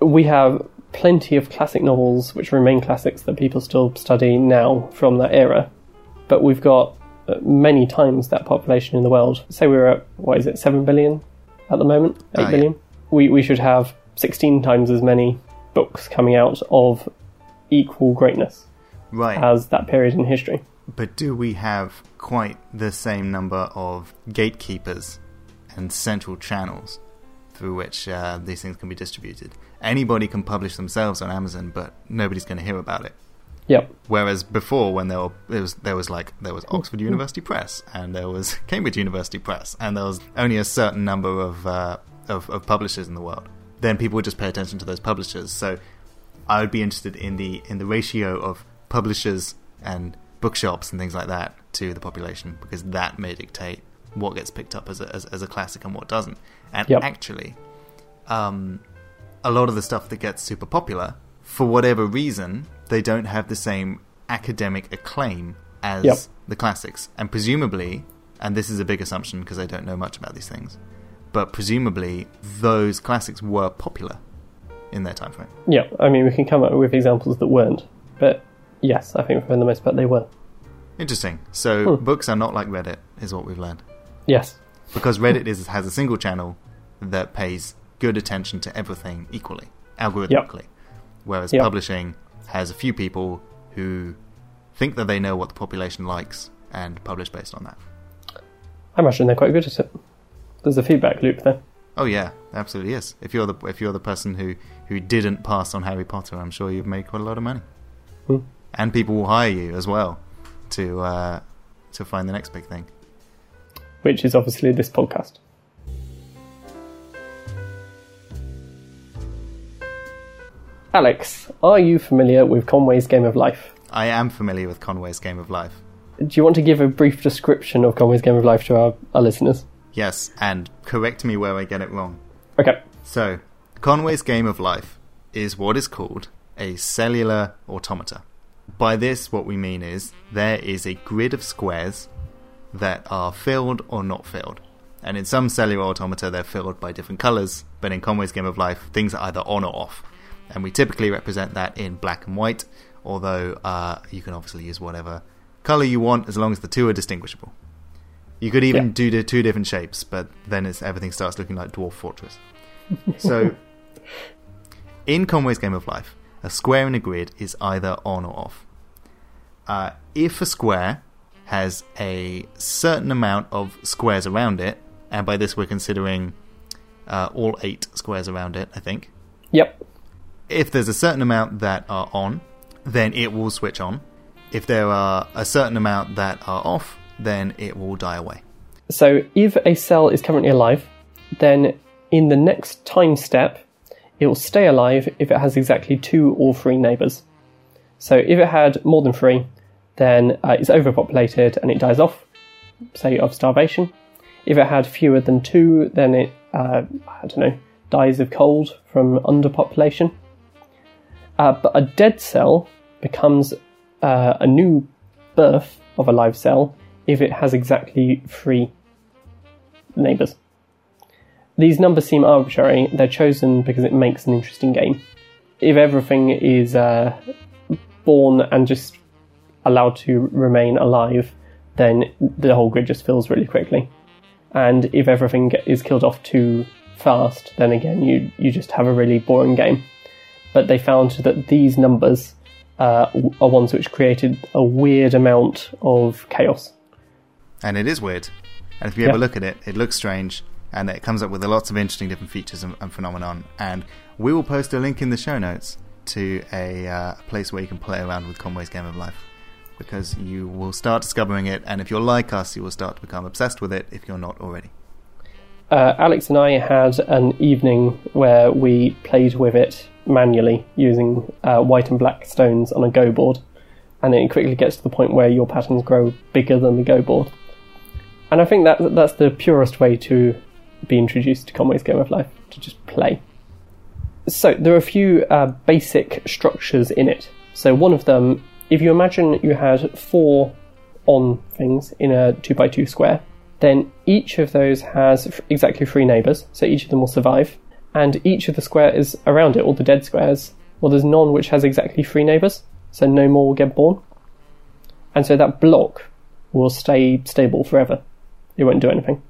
we have plenty of classic novels which remain classics that people still study now from that era, but we've got uh, many times that population in the world. Say we're at what is it, seven billion at the moment, Ah, yeah. We we should have sixteen times as many books coming out of equal greatness right. as that period in history. But do we have quite the same number of gatekeepers and central channels through which uh, these things can be distributed? Anybody can publish themselves on Amazon, but nobody's going to hear about it. Yep. Whereas before, when there, were, there was there was like there was Oxford University Press and there was Cambridge University Press, and there was only a certain number of, uh, of of publishers in the world. Then people would just pay attention to those publishers. So I would be interested in the in the ratio of publishers and bookshops and things like that to the population because that may dictate what gets picked up as a, as, as a classic and what doesn't. And Yep. actually, um, a lot of the stuff that gets super popular, for whatever reason, they don't have the same academic acclaim as Yep. the classics. And presumably, and this is a big assumption because I don't know much about these things, but presumably those classics were popular in their time frame. Yeah, I mean, we can come up with examples that weren't, but yes, I think for the most part they were. Interesting. So Hmm. books are not like Reddit, is what we've learned. Yes. Because Reddit is has a single channel that pays good attention to everything equally, algorithmically. Whereas Yep. publishing has a few people who think that they know what the population likes and publish based on that. I imagine they're quite good at it. There's a feedback loop there. Oh yeah, absolutely is. If you're the if you're the person who who didn't pass on Harry Potter, I'm sure you'd make quite a lot of money, Hmm. and people will hire you as well to uh, to find the next big thing. which is obviously this podcast. Alex, are you familiar with Conway's Game of Life? I am familiar with Conway's Game of Life. Do you want to give a brief description of Conway's Game of Life to our, our listeners? Yes, and correct me where I get it wrong. Okay. So, Conway's Game of Life is what is called a cellular automata. By this, what we mean is there is a grid of squares that are filled or not filled. And in some cellular automata, they're filled by different colors, but in Conway's Game of Life, things are either on or off. And we typically represent that in black and white, although uh, you can obviously use whatever color you want as long as the two are distinguishable. You could even Yeah. do the two different shapes, but then it's, everything starts looking like Dwarf Fortress. So, in Conway's Game of Life, a square in a grid is either on or off. Uh, if a square has a certain amount of squares around it, and by this we're considering uh, all eight squares around it, I think. Yep. If there's a certain amount that are on, then it will switch on. If there are a certain amount that are off, then it will die away. So if a cell is currently alive, then in the next time step, it will stay alive if it has exactly two or three neighbours. So if it had more than three, then uh, it's overpopulated and it dies off, say of starvation. If it had fewer than two, then it, uh, I don't know, dies of cold from underpopulation. Uh, but a dead cell becomes uh, a new birth of a live cell if it has exactly three neighbours. These numbers seem arbitrary, they're chosen because it makes an interesting game. If everything is uh, born and just allowed to remain alive, then the whole grid just fills really quickly. And if everything is killed off too fast, then again you you just have a really boring game. But they found that these numbers uh, are ones which created a weird amount of chaos. And it is weird. And if you Yeah. ever look at it, it looks strange, and it comes up with lots of interesting different features and, and phenomenon. And we will post a link in the show notes to a uh, place where you can play around with Conway's Game of Life, because you will start discovering it. And if you're like us, you will start to become obsessed with it if you're not already. uh, Alex and I had an evening where we played with it manually using uh, white and black stones on a Go board, and it quickly gets to the point where your patterns grow bigger than the Go board. And I think that that's the purest way to be introduced to Conway's Game of Life to just play. So there are a few uh, basic structures in it. So one of them, if you imagine you had four on things in a two by two square, then each of those has exactly three neighbours, so each of them will survive. And each of the squares around it, all the dead squares, well, there's none which has exactly three neighbours, so no more will get born. And so that block will stay stable forever. It won't do anything.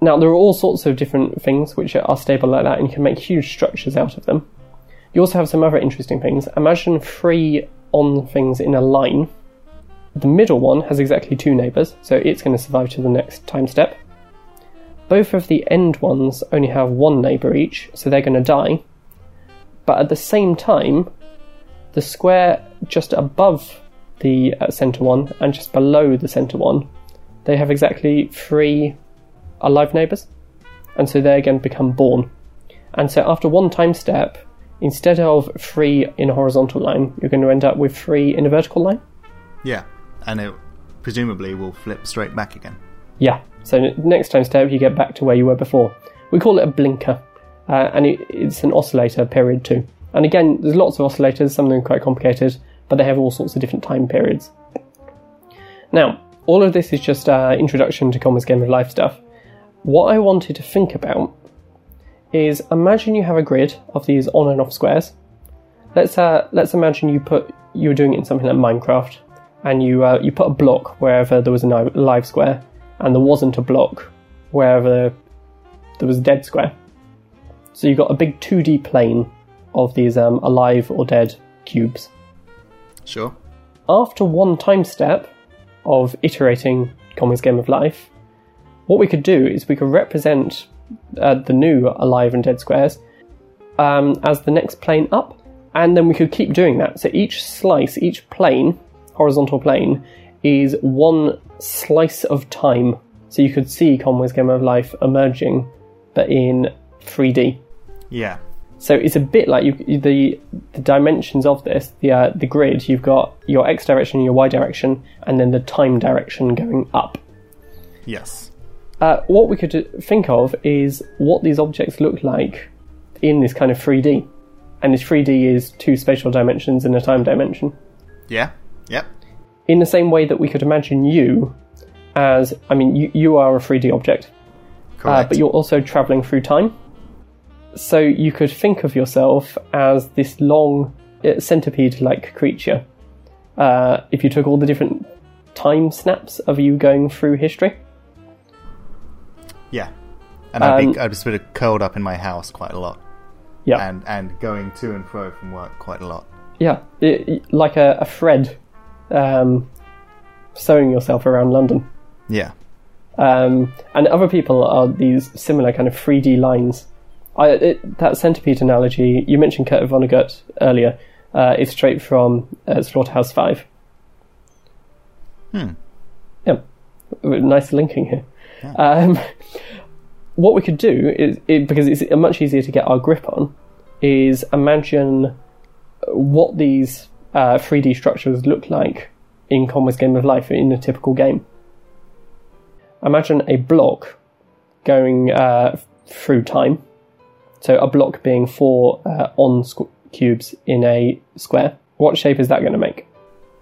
Now, there are all sorts of different things which are stable like that, and you can make huge structures out of them. You also have some other interesting things. Imagine three on things in a line. The middle one has exactly two neighbours, so it's going to survive to the next time step. Both of the end ones only have one neighbour each, so they're going to die. But at the same time, the square just above the uh, centre one and just below the centre one, they have exactly three alive neighbours, and so they again become born. And so after one time step, instead of three in a horizontal line, you're going to end up with three in a vertical line. Yeah, and it presumably will flip straight back again. Yeah. So next time step, you get back to where you were before. We call it a blinker, uh, and it, it's an oscillator period too. And again, there's lots of oscillators. Some of them quite complicated, but they have all sorts of different time periods. Now, all of this is just uh, introduction to Conway's Game of Life stuff. What I wanted to think about is imagine you have a grid of these on and off squares. Let's uh, let's imagine you put you were doing it in something like Minecraft, and you uh, you put a block wherever there was a live square, and there wasn't a block wherever there was a dead square. So you've got a big 2D plane of these um, alive or dead cubes. Sure. After one time step of iterating Conway's Game of Life, what we could do is we could represent uh, the new alive and dead squares um, as the next plane up, and then we could keep doing that. So each slice, each plane, horizontal plane, is one slice of time. So you could see Conway's Game of Life emerging, but in 3D. Yeah. So it's a bit like you, the the dimensions of this, the uh, the grid. You've got your x direction, your y direction, and then the time direction going up. Yes. Uh, what we could think of is what these objects look like in this kind of 3D, and this 3D is two spatial dimensions and a time dimension. Yeah. Yep. In the same way that we could imagine you as, I mean, you, you are a 3D object, uh, but you're also traveling through time. So you could think of yourself as this long uh, centipede-like creature. Uh, if you took all the different time snaps of you going through history, yeah. And I'd Um, be I'd be sort of curled up in my house quite a lot, yeah, and and going to and fro from work quite a lot. yeah, it- like a, a thread, um, sewing yourself around London. Yeah. Um, and other people are these similar kind of 3D lines. I, it, that centipede analogy you mentioned, Kurt Vonnegut earlier, uh, is straight from uh, Slaughterhouse Five. Hmm. Yeah, nice linking here. Um, what we could do is it, because it's much easier to get our grip on is imagine what these uh, 3D structures look like in Conway's Game of Life in a typical game. Imagine a block going uh, through time. So a block being four uh, on squ- cubes in a square. What shape is that going to make?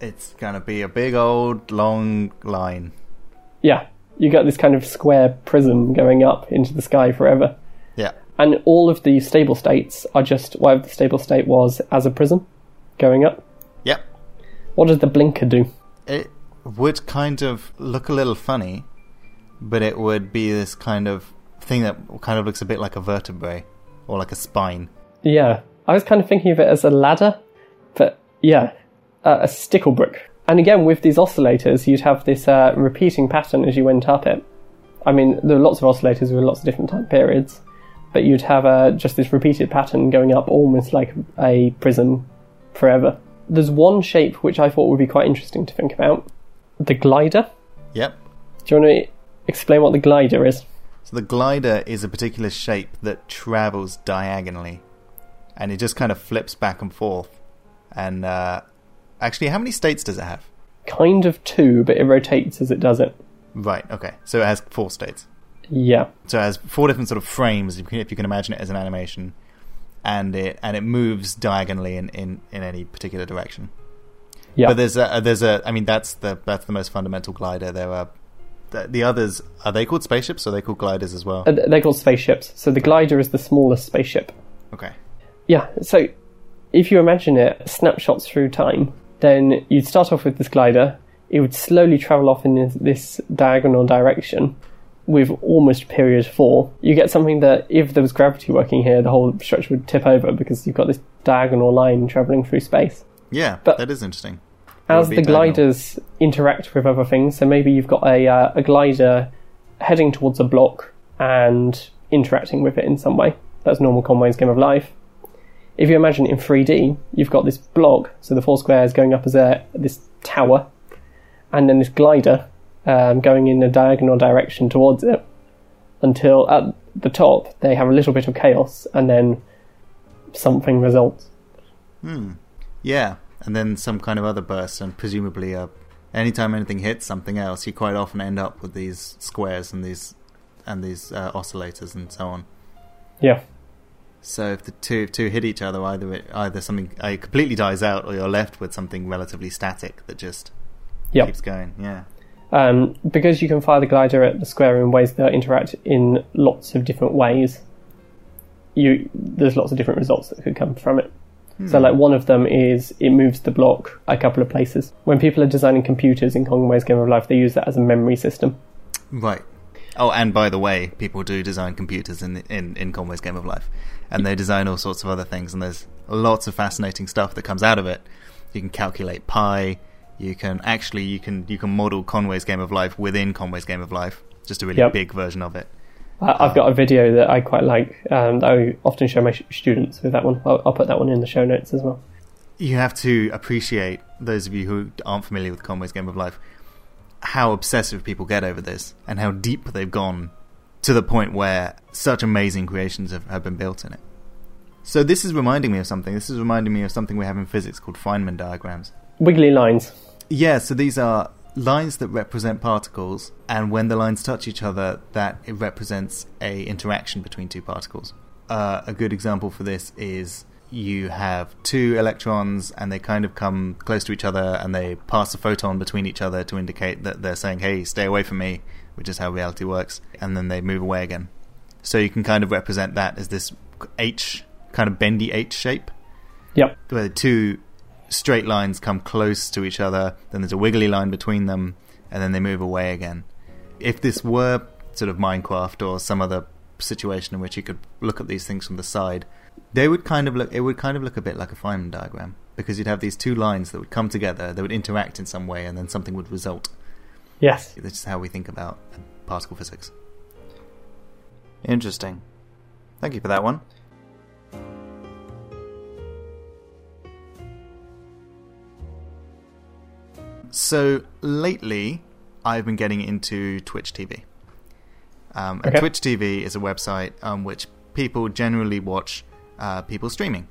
It's gonna be a big old long line. Yeah, you got this kind of square prism going up into the sky forever. Yeah. And all of the stable states are just whatever the stable state was as a prism going up. What does the blinker do? It would kind of look a little funny, but it would be this kind of thing that kind of looks a bit like a vertebrae or like a spine. Yeah, I was kind of thinking of it as a ladder, but yeah, uh, a stickle brick. And again, with these oscillators, you'd have this uh, repeating pattern as you went up it. I mean, there are lots of oscillators with lots of different time periods, but you'd have uh, just this repeated pattern going up almost like a prism forever. There's one shape which I thought would be quite interesting to think about the glider. Yep. Do you want to explain what the glider is? So the glider is a particular shape that travels diagonally, and it just kind of flips back and forth. And uh, actually, how many states does it have? Kind of two, but it rotates as it does it. Right. Okay. So it has four states. Yeah. So it has four different sort of frames, if you can, if you can imagine it as an animation, and it and it moves diagonally in, in, in any particular direction. Yeah. But there's a there's a I mean that's the that's the most fundamental glider. There are the, the others are they called spaceships or are they called gliders as well? Uh, They're called spaceships. So the glider is the smallest spaceship. Okay. Yeah, so if you imagine it snapshots through time, then you'd start off with this glider. It would slowly travel off in this, this diagonal direction with almost period four. You get something that, if there was gravity working here, the whole structure would tip over because you've got this diagonal line traveling through space. Yeah, But- that is interesting. As the diagonal. gliders interact with other things, so maybe you've got a, uh, a glider heading towards a block and interacting with it in some way. That's normal Conway's Game of Life. If you imagine in 3D, you've got this block, so the four squares going up as a this tower, and then this glider um, going in a diagonal direction towards it, until at the top they have a little bit of chaos, and then something results. Hmm. Yeah, and then some kind of other burst, and presumably, uh, anytime anything hits something else, you quite often end up with these squares and these and these uh, oscillators and so on. Yeah, So if the two if two hit each other, either it, either something uh, it completely dies out, or you're left with something relatively static that just Yep. keeps going. Yeah, Um, because you can fire the glider at the square in ways that interact in lots of different ways, you there's lots of different results that could come from it. So, like one of them is it moves the block a couple of places. When people are designing computers in Conway's Game of Life, they use that as a memory system. Right. Oh, and by the way, people do design computers in in in Conway's Game of Life, and they design all sorts of other things, and there's lots of fascinating stuff that comes out of it. You can calculate pi. You can actually you can you can model Conway's Game of Life within Conway's Game of Life, just a really Yep. big version of it. I've got a video that I quite like um, that I often show my students with that one. I'll, I'll put that one in the show notes as well. You have to appreciate those of you who aren't familiar with Conway's Game of Life, how obsessive people get over this, and how deep they've gone to the point where such amazing creations have, have been built in it. So this is reminding me of something. This is reminding me of something we have in physics called Feynman diagrams. Wiggly lines. Yeah, so these are lines that represent particles, and when the lines touch each other, that it represents a interaction between two particles. Uh, a good example for this is you have two electrons, and they kind of come close to each other, and they pass a photon between each other to indicate that they're saying, "Hey, stay away from me," which is how reality works, and then they move away again. So you can kind of represent that as this H kind of bendy H shape Yep. where the two straight lines come close to each other, then there's a wiggly line between them, and then they move away again. If this were sort of Minecraft or some other situation in which you could look at these things from the side, they would kind of look. It would kind of look a bit like a Feynman diagram because you'd have these two lines that would come together, they would interact in some way, and then something would result. Yes. This is how we think about particle physics. Interesting. Thank you for that one. So lately, I've been getting into Twitch TV. Um, and Okay. Twitch TV is a website on which people generally watch uh, people streaming.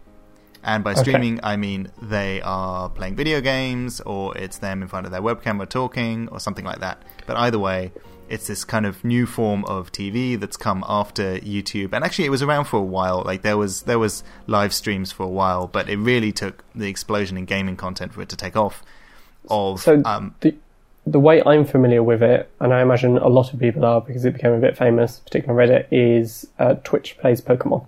And by Okay. streaming, I mean they are playing video games, or it's them in front of their webcam or talking, or something like that. But either way, it's this kind of new form of TV that's come after YouTube. And actually, it was around for a while. Like there was there was live streams for a while, but it really took the explosion in gaming content for it to take off. Of So um, the the way I'm familiar with it, and I imagine a lot of people are because it became a bit famous, particularly on Reddit, is uh, Twitch plays Pokemon.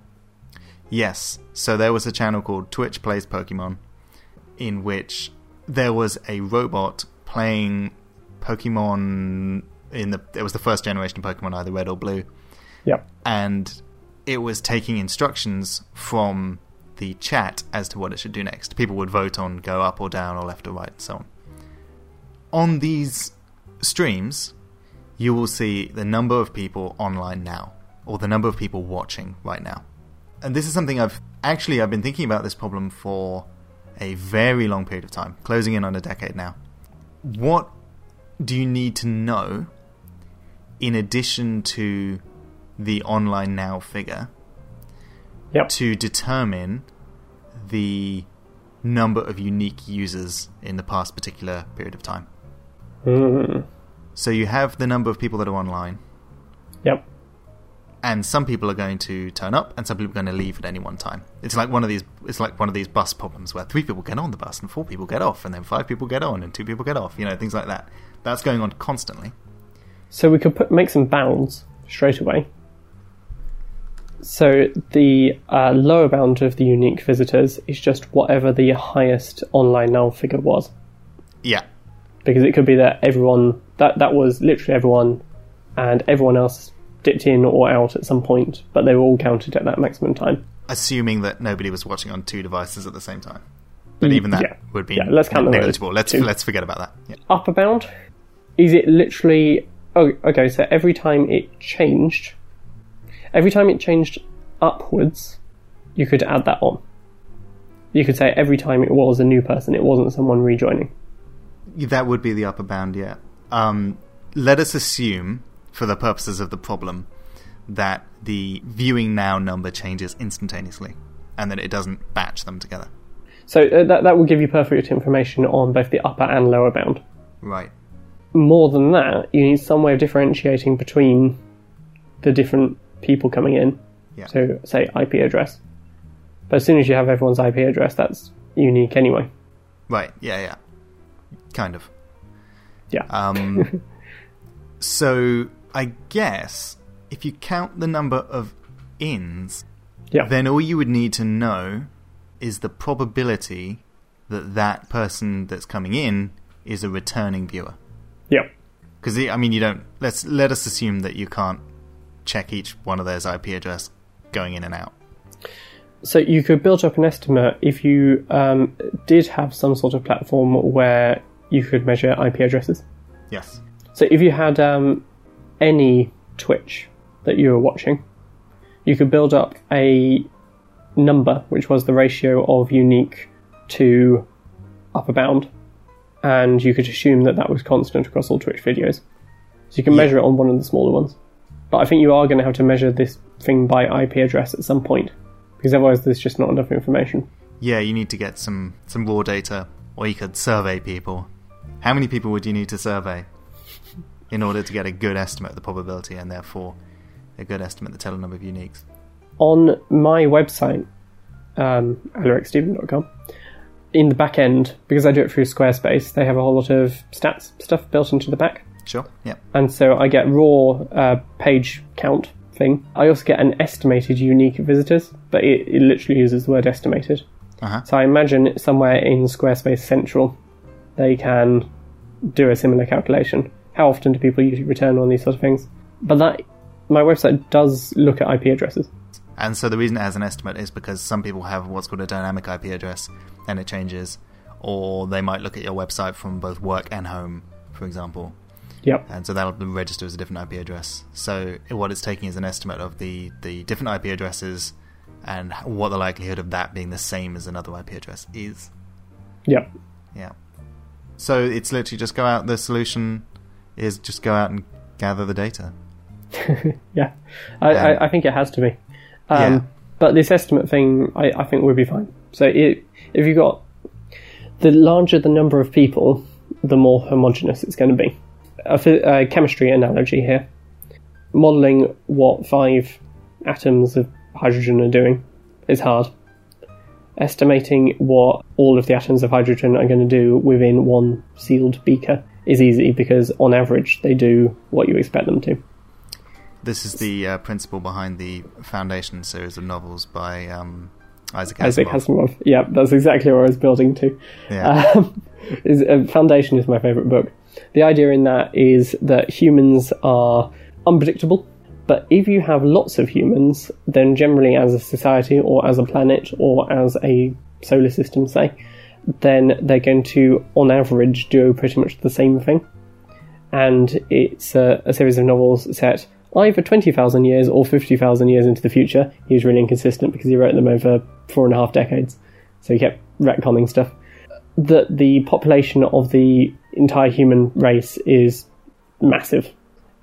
Yes. So there was a channel called Twitch Plays Pokemon, in which there was a robot playing Pokemon in the. It was the first generation of Pokemon, either red or blue, Yep. and it was taking instructions from the chat as to what it should do next. People would vote on go up or down or left or right, and so on. On these streams, you will see the number of people online now, or the number of people watching right now. And this is something I've actually I've been thinking about this problem for a very long period of time, closing in on a decade now. What do you need to know in addition to the online now figure Yep. to determine the number of unique users in the past particular period of time? Mm. So you have the number of people that are online, Yep. and some people are going to turn up, and some people are going to leave at any one time. It's like one of these. It's like one of these bus problems where three people get on the bus, and four people get off, and then five people get on, and two people get off. You know, things like that. That's going on constantly. So we could put make some bounds straight away. So the uh, lower bound of the unique visitors is just whatever the highest online null figure was, Yeah, because it could be that everyone that that was literally everyone, and everyone else dipped in or out at some point, but they were all counted at that maximum time. assuming that nobody was watching on two devices at the same time. But even that yeah. would be Yeah, let's count negligible. Let's two. let's forget about that. Yeah. upper bound is it literally oh okay so every time it changed every time it changed upwards you could add that on you could say every time it was a new person it wasn't someone rejoining That would be the upper bound, yeah. Um, let us assume, for the purposes of the problem, that the viewing now number changes instantaneously and that it doesn't batch them together. so uh, that, that will give you perfect information on both the upper and lower bound Right. more than that you need some way of differentiating between the different people coming in Yeah. so say ip address but as soon as you have everyone's ip address that's unique anyway Right. Yeah, yeah. Kind of. yeah Um, So I guess if you count the number of ins, Yeah. then all you would need to know is the probability that that person that's coming in is a returning viewer. yeah. Because I mean, you don't. Let's let us assume that you can't check each one of those IP address going in and out. So you could build up an estimate if you um, did have some sort of platform where you could measure IP addresses. Yes. So if you had um, any Twitch that you were watching, you could build up a number, which was the ratio of unique to upper bound, and you could assume that that was constant across all Twitch videos. So you can Yeah. measure it on one of the smaller ones. But I think you are going to have to measure this thing by IP address at some point, because otherwise there's just not enough information. Yeah, you need to get some some raw data, or you could survey people. How many people would you need to survey in order to get a good estimate of the probability, and therefore a good estimate of the total number of uniques? on my website, um, alarichstephen.com, in the back end, because I do it through Squarespace, they have a whole lot of stats stuff built into the back. Sure. Yeah. And so I get raw uh, page count thing. I also get an estimated unique visitors, but it, it literally uses the word estimated. Uh huh. So I imagine somewhere in Squarespace Central, they can do a similar calculation. How often do people usually return on these sort of things? But that my website does look at IP addresses. And so the reason it has an estimate is because some people have what's called a dynamic IP address, and it changes, or they might look at your website from both work and home, for example. Yep. and so that'll register as a different IP address. So what it's taking is an estimate of the the different IP addresses and what the likelihood of that being the same as another IP address is. Yep. Yeah. So it's literally just go out. The solution is just go out and gather the data. Yeah, I, Um, I, I think it has to be. Um, Yeah. But this estimate thing, I, I think would be fine. So it, if you've got the larger the number of people, the more homogeneous it's going to be. A, a chemistry analogy here: modelling what five atoms of hydrogen are doing is hard. Estimating what all of the atoms of hydrogen are going to do within one sealed beaker is easy because, on average, they do what you expect them to. This is the uh, principle behind the Foundation series of novels by um, Isaac Asimov. Isaac Asimov. Yeah, that's exactly where I was building to. Yeah. Um, is, uh, Foundation is my favourite book. The idea in that is that humans are unpredictable, but if you have lots of humans, then generally as a society or as a planet or as a solar system, say, then they're going to, on average, do pretty much the same thing. And it's a, a series of novels set either 20,000 years or 50,000 years into the future. He was really inconsistent because he wrote them over four and a half decades. So he kept retconning stuff. That the population of the entire human race is massive.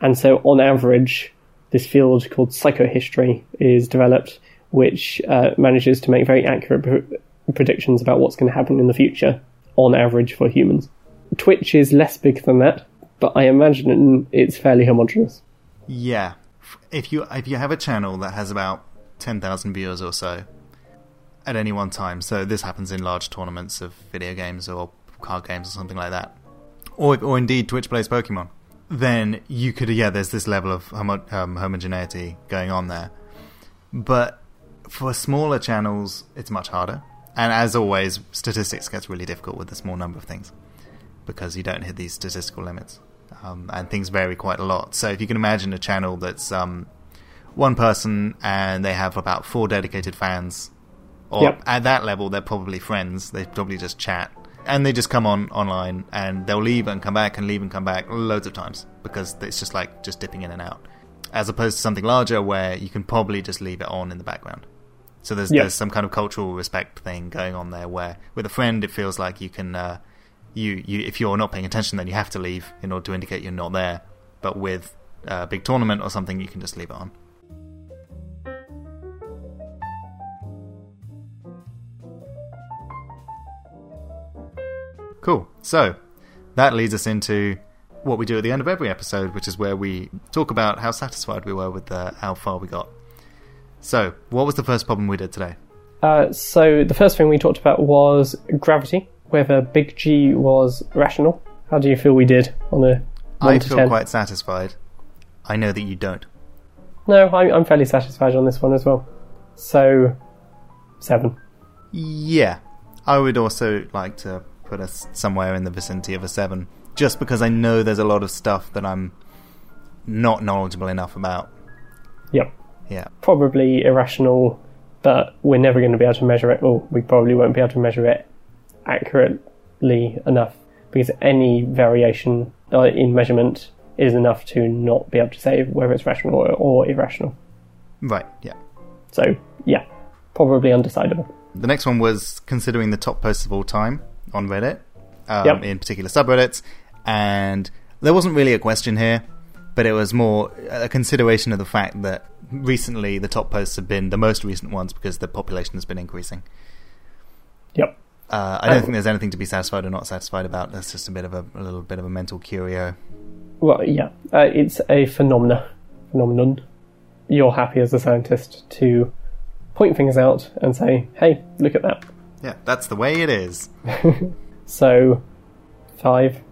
And so, on average, this field called psychohistory is developed, which uh, manages to make very accurate pre- predictions about what's going to happen in the future, on average, for humans. Twitch is less big than that, but I imagine it's fairly homogenous. Yeah, if you if you have a channel that has about ten thousand viewers or so at any one time, so this happens in large tournaments of video games or card games or something like that, or or indeed Twitch plays Pokemon, then you could yeah, there's this level of homo- um, homogeneity going on there, but for smaller channels, it's much harder. And as always, statistics gets really difficult with a small number of things because you don't hit these statistical limits. Um, and things vary quite a lot. So if you can imagine a channel that's um, one person and they have about four dedicated fans, or Yep. at that level they're probably friends. They probably just chat and they just come on online and they'll leave and come back and leave and come back loads of times because it's just like just dipping in and out. As opposed to something larger where you can probably just leave it on in the background. So there's Yep. there's some kind of cultural respect thing going on there where with a friend it feels like you can uh, you you if you're not paying attention then you have to leave in order to indicate you're not there. But with a big tournament or something you can just leave it on. Cool. So that leads us into what we do at the end of every episode, which is where we talk about how satisfied we were with uh, how far we got. So, what was the first problem we did today? Uh, so the first thing we talked about was gravity, whether big G was rational. How do you feel we did on a I feel 10. quite satisfied. I know that you don't. No, I, I'm fairly satisfied on this one as well. So, seven. Yeah, I would also like to put us somewhere in the vicinity of a seven, just because I know there's a lot of stuff that I'm not knowledgeable enough about. Yep. Yeah, Probably irrational, but we're never going to be able to measure it, or we probably won't be able to measure it accurately enough because any variation uh, in measurement is enough to not be able to say whether it's rational or, or irrational. right. Yeah. So, yeah, probably undecidable. The next one was considering the top posts of all time on Reddit, um, Yep. in particular subreddits, and there wasn't really a question here, but it was more a consideration of the fact that recently the top posts have been the most recent ones because the population has been increasing. Yep. Uh, I don't think there's anything to be satisfied or not satisfied about. That's just a bit of a, a little bit of a mental curio. Well, yeah, uh, it's a phenomena, phenomenon. You're happy as a scientist to point things out and say, "Hey, look at that." Yeah, that's the way it is. So, five.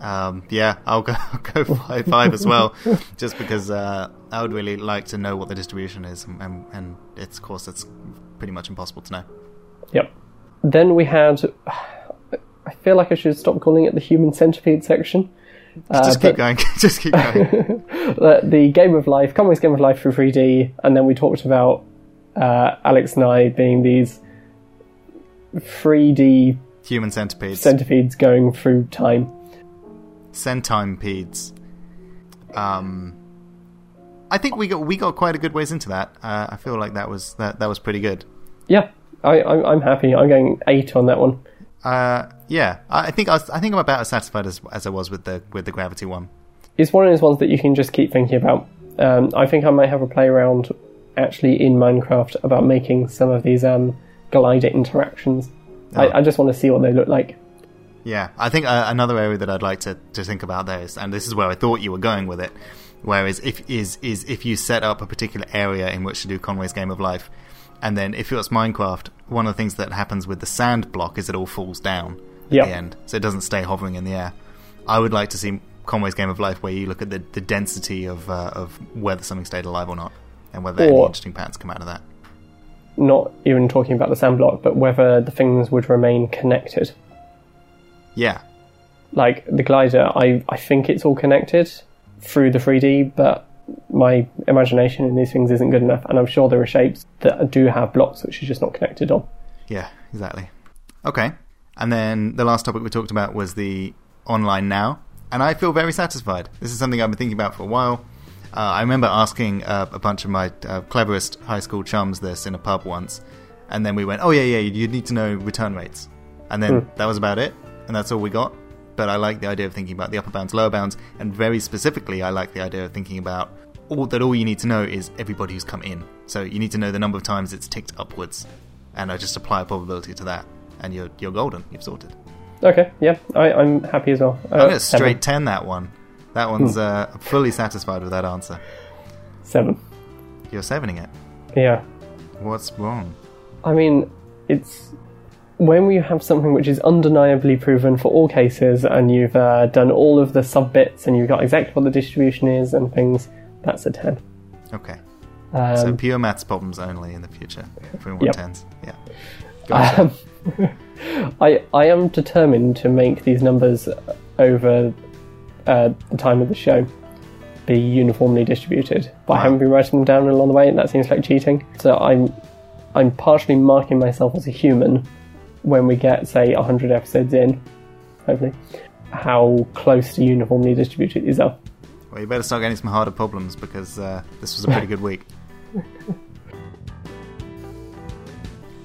Um, yeah, I'll go, I'll go five five as well, just because uh, I would really like to know what the distribution is, and, and, and it's of course it's pretty much impossible to know. Yep. Then we had. I feel like I should stop calling it the human centipede section. Uh, just keep going, just keep going. the, the game of life, Conway's game of life for 3D, and then we talked about uh, Alex and I being these 3D Human centipedes, centipedes going through time. centipedes. Um, I think we got we got quite a good ways into that. Uh, I feel like that was that that was pretty good. Yeah, I, I'm, I'm happy. I'm going eight on that one. Uh, yeah, I I think I, was, I think I'm about as satisfied as as I was with the with the gravity one. It's one of those ones that you can just keep thinking about. Um, I think I might have a play around actually in Minecraft about making some of these um, glider interactions. Oh. I, I just want to see what they look like. Yeah, I think uh, another area that I'd like to, to think about there is, and this is where I thought you were going with it, whereas if is is if you set up a particular area in which to do Conway's Game of Life, and then if it's Minecraft, one of the things that happens with the sand block is it all falls down at Yep. the end, so it doesn't stay hovering in the air. I would like to see Conway's Game of Life where you look at the, the density of uh, of whether something stayed alive or not, and whether any interesting patterns come out of that. Not even talking about the sand block, but whether the things would remain connected. Yeah, Like the glider, I, I think it's all connected through the 3D, but my imagination in these things isn't good enough, and I'm sure there are shapes that do have blocks which are just not connected on. Yeah, exactly. Okay. And then the last topic we talked about was the online now. And I feel very satisfied. This is something I've been thinking about for a while. Uh, I remember asking uh, a bunch of my uh, cleverest high school chums this in a pub once. And then we went, oh, yeah, yeah, you need to know return rates. And then that was about it. And that's all we got. But I like the idea of thinking about the upper bounds, lower bounds. And very specifically, I like the idea of thinking about all that all you need to know is everybody who's come in. So you need to know the number of times it's ticked upwards and I just apply a probability to that, and you're you're golden. You've sorted. Okay, yeah, I, I'm happy as well. Uh, I'm gonna straight ten that one. That one's uh, fully satisfied with that answer. Seven. You're sevening it. Yeah. What's wrong? I mean, it's when you have something which is undeniably proven for all cases, and you've uh, done all of the sub bits, and you've got exactly what the distribution is and things. That's a ten. Okay, Um, so pure maths problems only in the future. If we want Yep. tens, yeah. Gotcha. Um, I I am determined to make these numbers over uh, the time of the show be uniformly distributed. But I haven't been writing them down along the way, and that seems like cheating. So I'm I'm partially marking myself as a human when we get say hundred episodes in, hopefully, how close to uniformly distributed these are. well, you better start getting some harder problems because uh, this was a pretty good week.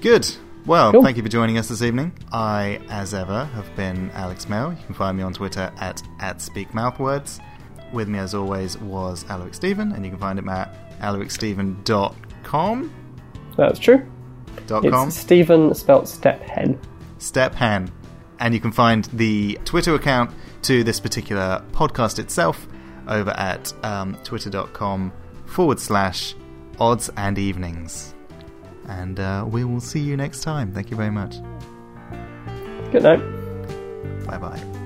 Good. Well, Cool. thank you for joining us this evening. I, as ever, have been Alex Merrill. You can find me on Twitter at, at SpeakMouthWords. With me, as always, was Alaric Stephen, and you can find him at alaricstephen.com. That's true. Dot It's com. Stephen spelt step hen. Step Hen. And you can find the Twitter account to this particular podcast itself over at um, twitter.com forward slash odds and evenings. And uh, we will see you next time. Thank you very much. Good night. Bye bye.